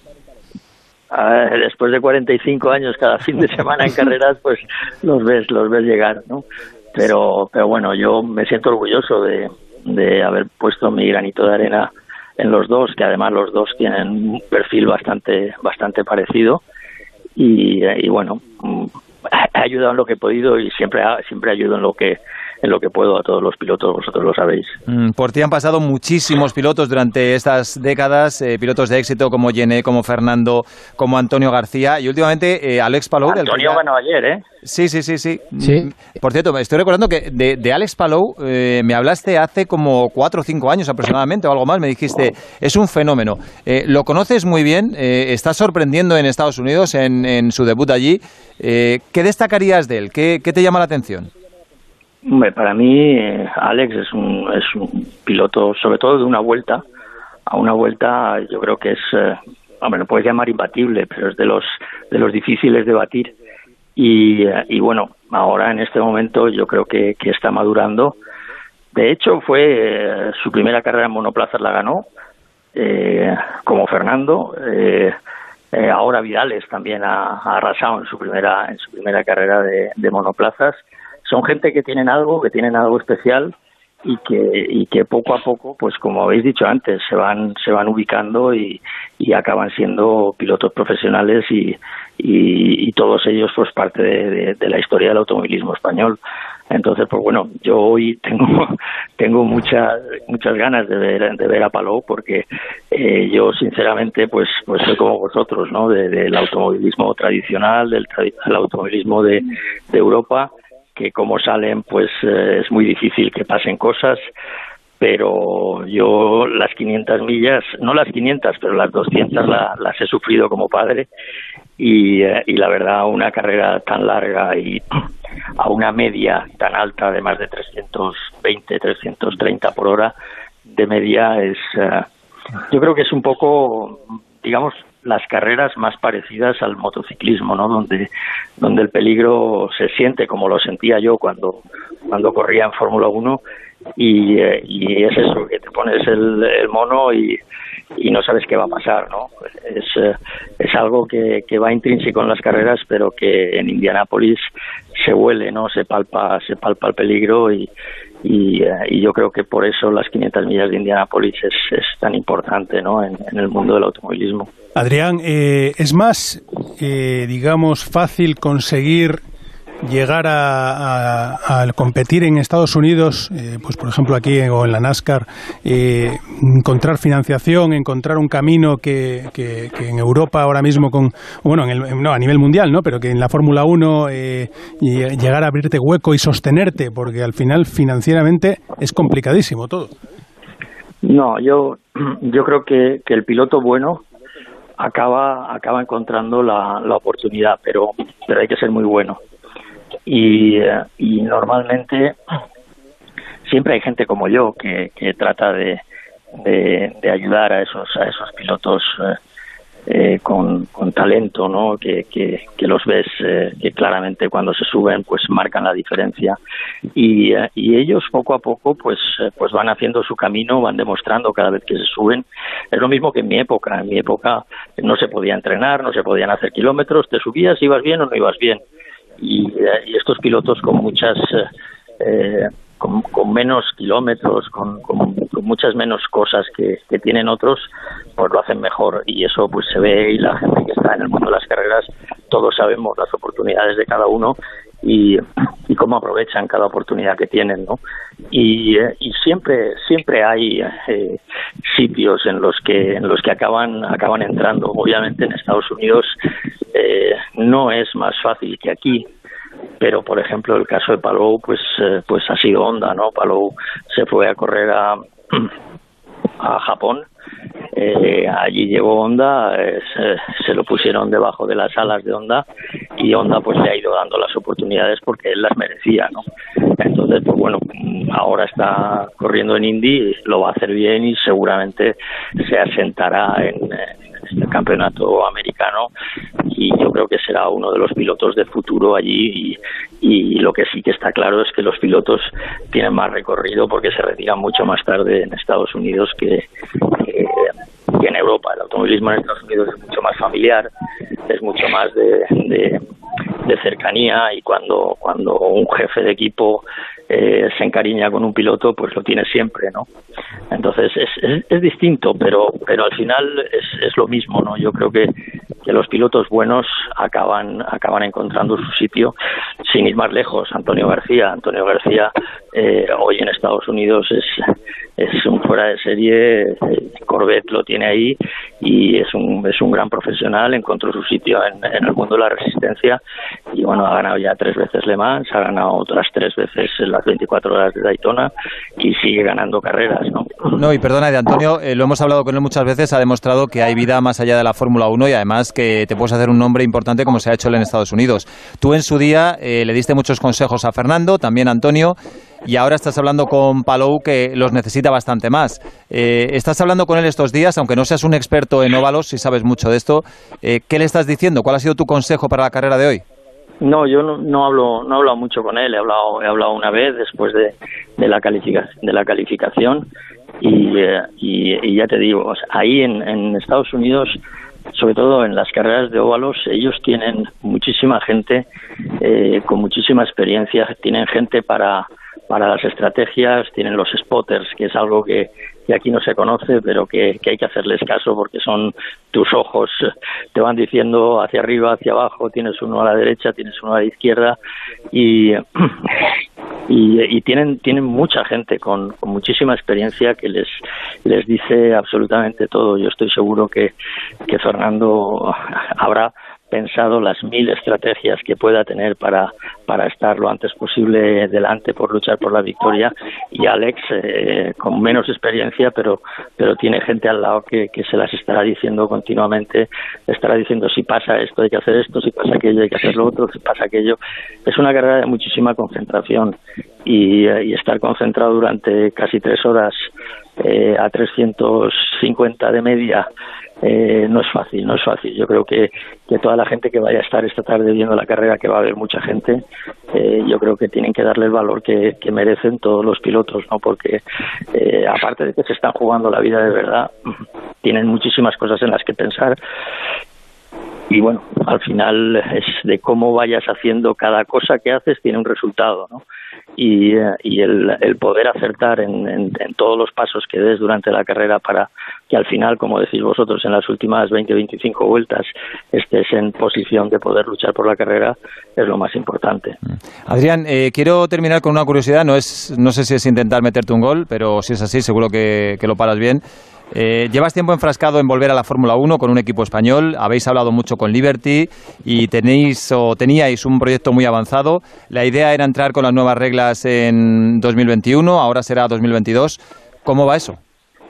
Después de 45 años cada fin de semana en carreras, pues los ves, los ves llegar, ¿no? Pero, pero bueno, yo me siento orgulloso de, de haber puesto mi granito de arena en los dos, que además los dos tienen un perfil bastante, bastante parecido y, y bueno, mm, he ayudado en lo que he podido y siempre, siempre ayudo en lo que en lo que puedo a todos los pilotos, vosotros lo sabéis. Mm, Por ti han pasado muchísimos pilotos durante estas décadas, eh, pilotos de éxito como Gené, como Fernando, como Antonio García y últimamente eh, Alex Palou. del Antonio ya- ganó ayer, ¿eh? Sí, sí, sí, sí. Sí. Mm, Por cierto, me estoy recordando que de, de Alex Palou eh, me hablaste hace como cuatro o cinco años aproximadamente o algo más. Me dijiste, es un fenómeno. Eh, lo conoces muy bien, eh, está sorprendiendo en Estados Unidos en, en su debut allí. Eh, ¿Qué destacarías de él? ¿Qué, qué te llama la atención? Para mí, eh, Alex es un, es un piloto, sobre todo de una vuelta. A una vuelta, yo creo que es, eh, hombre, lo puedes llamar imbatible, pero es de los, de los difíciles de batir. Y, eh, y bueno, ahora en este momento yo creo que, que está madurando. De hecho, fue eh, su primera carrera en monoplazas la ganó, eh, como Fernando. Eh, ahora Vidales también ha, arrasado en su primera en su primera carrera de monoplazas. Son gente que tienen algo, que tienen algo especial y que y que poco a poco, pues como habéis dicho antes, se van se van ubicando y, y acaban siendo pilotos profesionales y, y, todos ellos pues parte de, la historia del automovilismo español. Entonces, pues bueno, yo hoy tengo tengo muchas muchas ganas de ver de ver a Palou porque eh, yo sinceramente pues pues soy como vosotros, ¿no? De- del automovilismo tradicional, del, del automovilismo de, de Europa, que como salen pues eh, es muy difícil que pasen cosas pero yo las 500 millas, no las 500, pero las 200 la- las he sufrido como padre y, eh, y la verdad una carrera tan larga y a una media tan alta de más de 320, 330 por hora de media es, eh, yo creo que es un poco, digamos, las carreras más parecidas al motociclismo, ¿no? Donde, donde el peligro se siente como lo sentía yo cuando, cuando corría en Fórmula 1 y, eh, y es eso, que te pones el, el mono y, y no sabes qué va a pasar, ¿no? Es, eh, es algo que, que va intrínseco en las carreras, pero que en Indianápolis se huele, ¿no? Se palpa, se palpa el peligro y, y, eh, y yo creo que por eso las 500 millas de Indianápolis es, es tan importante, ¿no? En, en el mundo del automovilismo. Adrián, eh, ¿es más, eh, digamos, fácil conseguir llegar a, competir en Estados Unidos, eh, pues por ejemplo aquí o en la NASCAR, eh, encontrar financiación, encontrar un camino que, que- que en Europa ahora mismo con, bueno, en el- no, a nivel mundial, ¿no? Pero que en la Fórmula 1 eh, llegar a abrirte hueco y sostenerte, porque al final financieramente es complicadísimo todo. No, yo, yo creo que, que el piloto bueno acaba, acaba encontrando la, la oportunidad, pero, pero hay que ser muy bueno. Y, eh, y normalmente siempre hay gente como yo que, trata de, de, ayudar a esos, pilotos eh, eh, con, talento, ¿no? Que, los ves eh, que claramente cuando se suben pues marcan la diferencia y, eh, y ellos poco a poco pues pues van haciendo su camino, van demostrando cada vez que se suben. Es lo mismo que en mi época. En mi época no se podía entrenar, no se podían hacer kilómetros, te subías, ibas bien o no ibas bien. Y, estos pilotos con muchas eh, eh, con, menos kilómetros, con muchas menos cosas que, que tienen otros, pues lo hacen mejor. Y eso pues se ve y la gente que está en el mundo de las carreras, todos sabemos las oportunidades de cada uno y, y cómo aprovechan cada oportunidad que tienen, ¿no? Y, eh, y siempre siempre hay eh, sitios en los que en los que acaban acaban entrando. Obviamente en Estados Unidos eh, no es más fácil que aquí, pero por ejemplo el caso de Palou pues eh, pues ha sido Honda no Palou se fue a correr a a Japón. Eh, allí llegó Honda eh, se, se lo pusieron debajo de las alas de Honda y Honda pues le ha ido dando las oportunidades porque él las merecía no entonces pues bueno ahora está corriendo en Indy lo va a hacer bien y seguramente se asentará en, en el campeonato americano y yo creo que será uno de los pilotos de futuro allí y, lo que sí que está claro es que los pilotos tienen más recorrido porque se retiran mucho más tarde en Estados Unidos que en Europa. El automovilismo en Estados Unidos es mucho más familiar, es mucho más de, de, de cercanía y cuando, cuando un jefe de equipo eh, se encariña con un piloto, pues lo tiene siempre, ¿no? Entonces es, es, distinto, pero pero al final es, es lo mismo, ¿no? Yo creo que, que los pilotos buenos acaban acaban encontrando su sitio sin ir más lejos. Antonio García, Antonio García eh, hoy en Estados Unidos es es un fuera de serie, eh, Corvette lo tiene ahí y es un, es un gran profesional, encontró su sitio en, el mundo de la resistencia y bueno, ha ganado ya tres veces Le Mans, ha ganado otras tres veces en las 24 horas de Daytona y sigue ganando carreras, ¿no? No, y perdona, de Antonio, eh, lo hemos hablado con él muchas veces, ha demostrado que hay vida más allá de la Fórmula 1 y además que te puedes hacer un nombre importante como se ha hecho él en Estados Unidos. Tú en su día eh, le diste muchos consejos a Fernando, también Antonio, y ahora estás hablando con Palou que los necesita bastante más. Eh, estás hablando con él estos días, aunque no seas un experto en óvalos, si sabes mucho de esto, eh, ¿qué le estás diciendo? ¿Cuál ha sido tu consejo para la carrera de hoy? No, yo no, hablo no he hablado mucho con él, he hablado he hablado una vez después de, la calificación de la calificación y, eh, ya te digo, ahí en, en Estados Unidos sobre todo en las carreras de óvalos, ellos tienen muchísima gente con muchísima experiencia, tienen gente para para las estrategias, tienen los spotters, que es algo que, aquí no se conoce, pero que, hay que hacerles caso porque son tus ojos, te van diciendo hacia arriba, hacia abajo, tienes uno a la derecha, tienes uno a la izquierda y, y, tienen, tienen mucha gente con, con, muchísima experiencia que les, les dice absolutamente todo. Yo estoy seguro que, que Fernando habrá pensado las mil estrategias que pueda tener para, para estar lo antes posible delante por luchar por la victoria. Y Alex eh, con menos experiencia pero pero tiene gente al lado que, que se las estará diciendo continuamente estará diciendo si pasa esto hay que hacer esto si pasa aquello hay que hacer lo otro si pasa aquello es una carrera de muchísima concentración y, eh, y estar concentrado durante casi tres horas eh, a 350 de media eh, no es fácil, no es fácil. Yo creo que, que toda la gente que vaya a estar esta tarde viendo la carrera, que va a haber mucha gente, eh, yo creo que tienen que darle el valor que, que merecen todos los pilotos, ¿no? Porque eh, aparte de que se están jugando la vida de verdad, tienen muchísimas cosas en las que pensar y bueno, al final es de cómo vayas haciendo cada cosa que haces tiene un resultado, ¿no? Y, y el, el poder acertar en, en, todos los pasos que des durante la carrera para que al final, como decís vosotros, en las últimas 20-25 vueltas estés en posición de poder luchar por la carrera es lo más importante. Adrián, eh, quiero terminar con una curiosidad, no, es, no sé si es intentar meterte un gol, pero si es así seguro que, que lo paras bien. Eh, llevas tiempo enfrascado en volver a la Fórmula 1 con un equipo español, habéis hablado mucho con Liberty y tenéis o teníais un proyecto muy avanzado. La idea era entrar con las nuevas reglas en 2021, ahora será 2022. ¿Cómo va eso?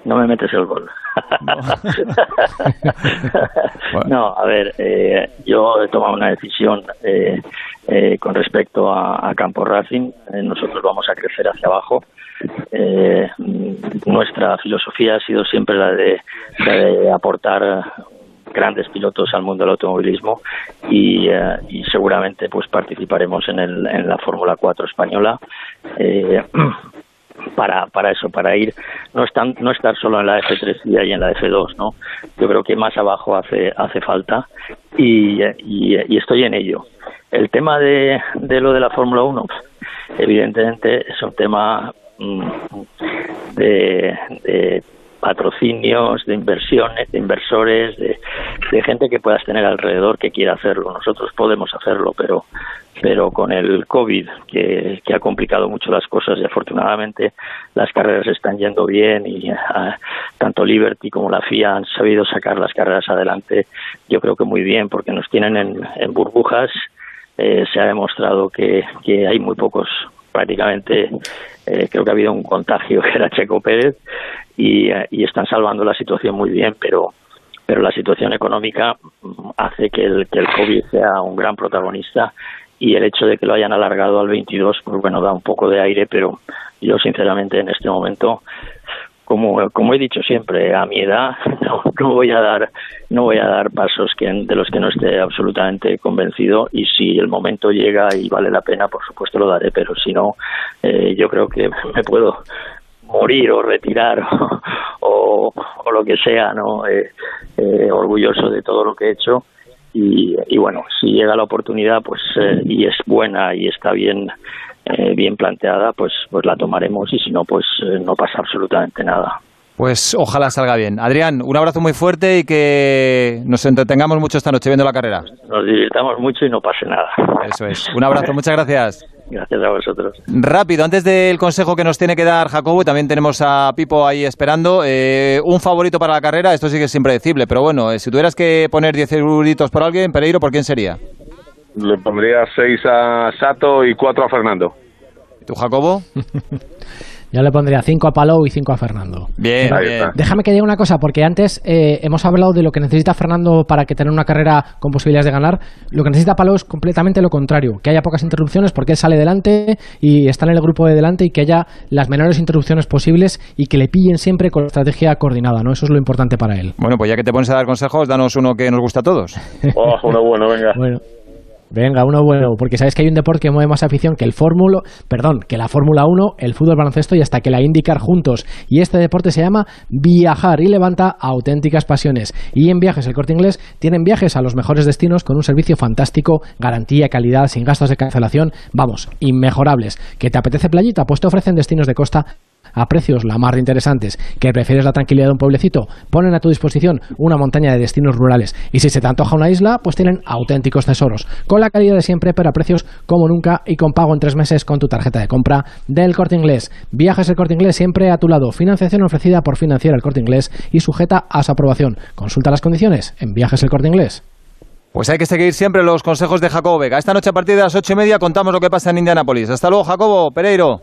No me metes el gol. no, a ver, eh, yo he tomado una decisión eh, con respecto a, a Campo Racing. nosotros vamos a crecer hacia abajo eh, nuestra filosofía ha sido siempre la de, aportar grandes pilotos al mundo del automovilismo y, eh, seguramente pues participaremos en, el, en la Fórmula 4 española eh, para, para eso, para ir, no, están, no estar solo en la F3 y en la F2, ¿no? Yo creo que más abajo hace, hace falta y, y, estoy en ello. El tema de, de lo de la Fórmula 1, evidentemente es un tema Mm, de, patrocinios, de inversiones, de inversores, de, gente que puedas tener alrededor que quiera hacerlo. Nosotros podemos hacerlo, pero pero con el COVID que, ha complicado mucho las cosas y afortunadamente las carreras están yendo bien y ah, tanto Liberty como la FIA han sabido sacar las carreras adelante yo creo que muy bien porque nos tienen en, burbujas eh, se ha demostrado que, que hay muy pocos prácticamente eh, creo que ha habido un contagio que era Checo Pérez y, eh, y, están salvando la situación muy bien, pero pero la situación económica hace que el, que el COVID sea un gran protagonista y el hecho de que lo hayan alargado al 22, pues bueno, da un poco de aire, pero yo sinceramente en este momento como, como he dicho siempre, a mi edad no, voy a dar no voy a dar pasos que, de los que no esté absolutamente convencido y si el momento llega y vale la pena, por supuesto lo daré, pero si no, eh, yo creo que me puedo morir o retirar o, lo que sea, ¿no? Eh, eh, orgulloso de todo lo que he hecho y, y bueno, si llega la oportunidad, pues y es buena y está bien eh, bien planteada, pues, pues la tomaremos y si no, pues eh, no pasa absolutamente nada. Pues ojalá salga bien. Adrián, un abrazo muy fuerte y que nos entretengamos mucho esta noche viendo la carrera. Nos divirtamos mucho y no pase nada. Eso es. Un abrazo, muchas gracias. Gracias a vosotros. Rápido, antes del consejo que nos tiene que dar Jacobo, y también tenemos a Pipo ahí esperando, eh, un favorito para la carrera, esto sí que es impredecible, pero bueno, eh, si tuvieras que poner 10 euritos por alguien, Pereiro, ¿por quién sería? Le pondría 6 a Sato y 4 a Fernando. ¿Tú, Jacobo? Yo le pondría 5 a Palou y 5 a Fernando. Bien, está. Déjame que diga una cosa, porque antes eh, hemos hablado de lo que necesita Fernando para que tener una carrera con posibilidades de ganar. Lo que necesita Palou es completamente lo contrario, que haya pocas interrupciones porque él sale delante y está en el grupo de delante y que haya las menores interrupciones posibles y que le pillen siempre con estrategia coordinada, ¿no? Eso es lo importante para él. Bueno, pues ya que te pones a dar consejos, danos uno que nos gusta a todos. Oh, uno bueno, venga. Bueno. Venga, uno bueno, porque sabes que hay un deporte que mueve más afición que el Fórmula, perdón, que la Fórmula 1, el fútbol baloncesto y hasta que la IndyCar juntos. Y este deporte se llama viajar y levanta auténticas pasiones. Y en Viajes El Corte Inglés tienen viajes a los mejores destinos con un servicio fantástico, garantía, calidad, sin gastos de cancelación, vamos, inmejorables. ¿Que te apetece playita? Pues te ofrecen destinos de costa a precios la más de interesantes, que prefieres la tranquilidad de un pueblecito, ponen a tu disposición una montaña de destinos rurales. Y si se te antoja una isla, pues tienen auténticos tesoros, con la calidad de siempre, pero a precios como nunca y con pago en tres meses con tu tarjeta de compra del Corte Inglés. Viajes el Corte Inglés siempre a tu lado. Financiación ofrecida por Financiera el Corte Inglés y sujeta a su aprobación. Consulta las condiciones en Viajes el Corte Inglés. Pues hay que seguir siempre los consejos de Jacobo Vega. Esta noche a partir de las ocho y media contamos lo que pasa en Indianápolis. Hasta luego, Jacobo, Pereiro.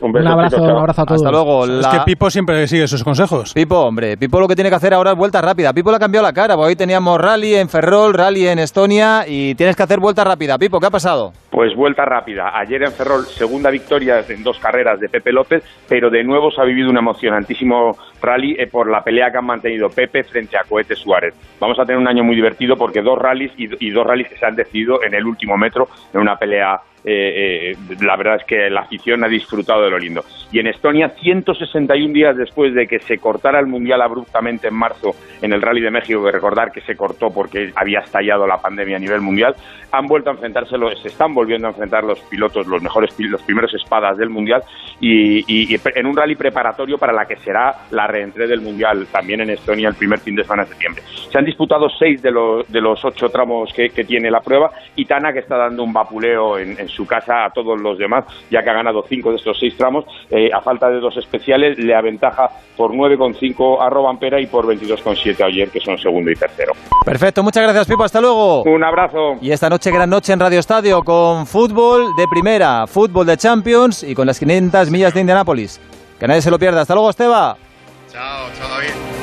Un, Un abrazo, un abrazo a todos. Hasta luego. Es que Pipo siempre sigue sus consejos. Pipo, hombre, Pipo lo que tiene que hacer ahora es vuelta rápida. Pipo le ha cambiado la cara, porque hoy teníamos rally en Ferrol, rally en Estonia y tienes que hacer vuelta rápida. Pipo, ¿qué ha pasado? Pues vuelta rápida. Ayer en Ferrol, segunda victoria en dos carreras de Pepe López, pero de nuevo se ha vivido un emocionantísimo rally eh, por la pelea que han mantenido Pepe frente a Cohete Suárez. Vamos a tener un año muy divertido porque dos rallies y, y dos rallies que se han decidido en el último metro en una pelea. Eh, eh, la verdad es que la afición ha disfrutado de lo lindo. Y en Estonia, 161 días después de que se cortara el Mundial abruptamente en marzo en el Rally de México, que recordar que se cortó porque había estallado la pandemia a nivel mundial, han vuelto a enfrentarse, se están volviendo a enfrentar los pilotos, los mejores, los primeros espadas del Mundial, y, en un rally preparatorio para la que será la reentré del Mundial también en Estonia el primer fin de semana de septiembre. Se han disputado seis de los, de los ocho tramos que, que tiene la prueba y Tana que está dando un vapuleo en, en su casa a todos los demás, ya que ha ganado cinco de estos seis tramos, eh, a falta de dos especiales le aventaja por 9,5 a Robampera y por 22,7 a Oyer, que son segundo y tercero. Perfecto, muchas gracias, Pipo. Hasta luego. Un abrazo. Y esta noche, gran noche en Radio Estadio con fútbol de primera, fútbol de Champions y con las 500 millas de Indianápolis. Que nadie se lo pierda. Hasta luego, Esteba. Chao, chao David.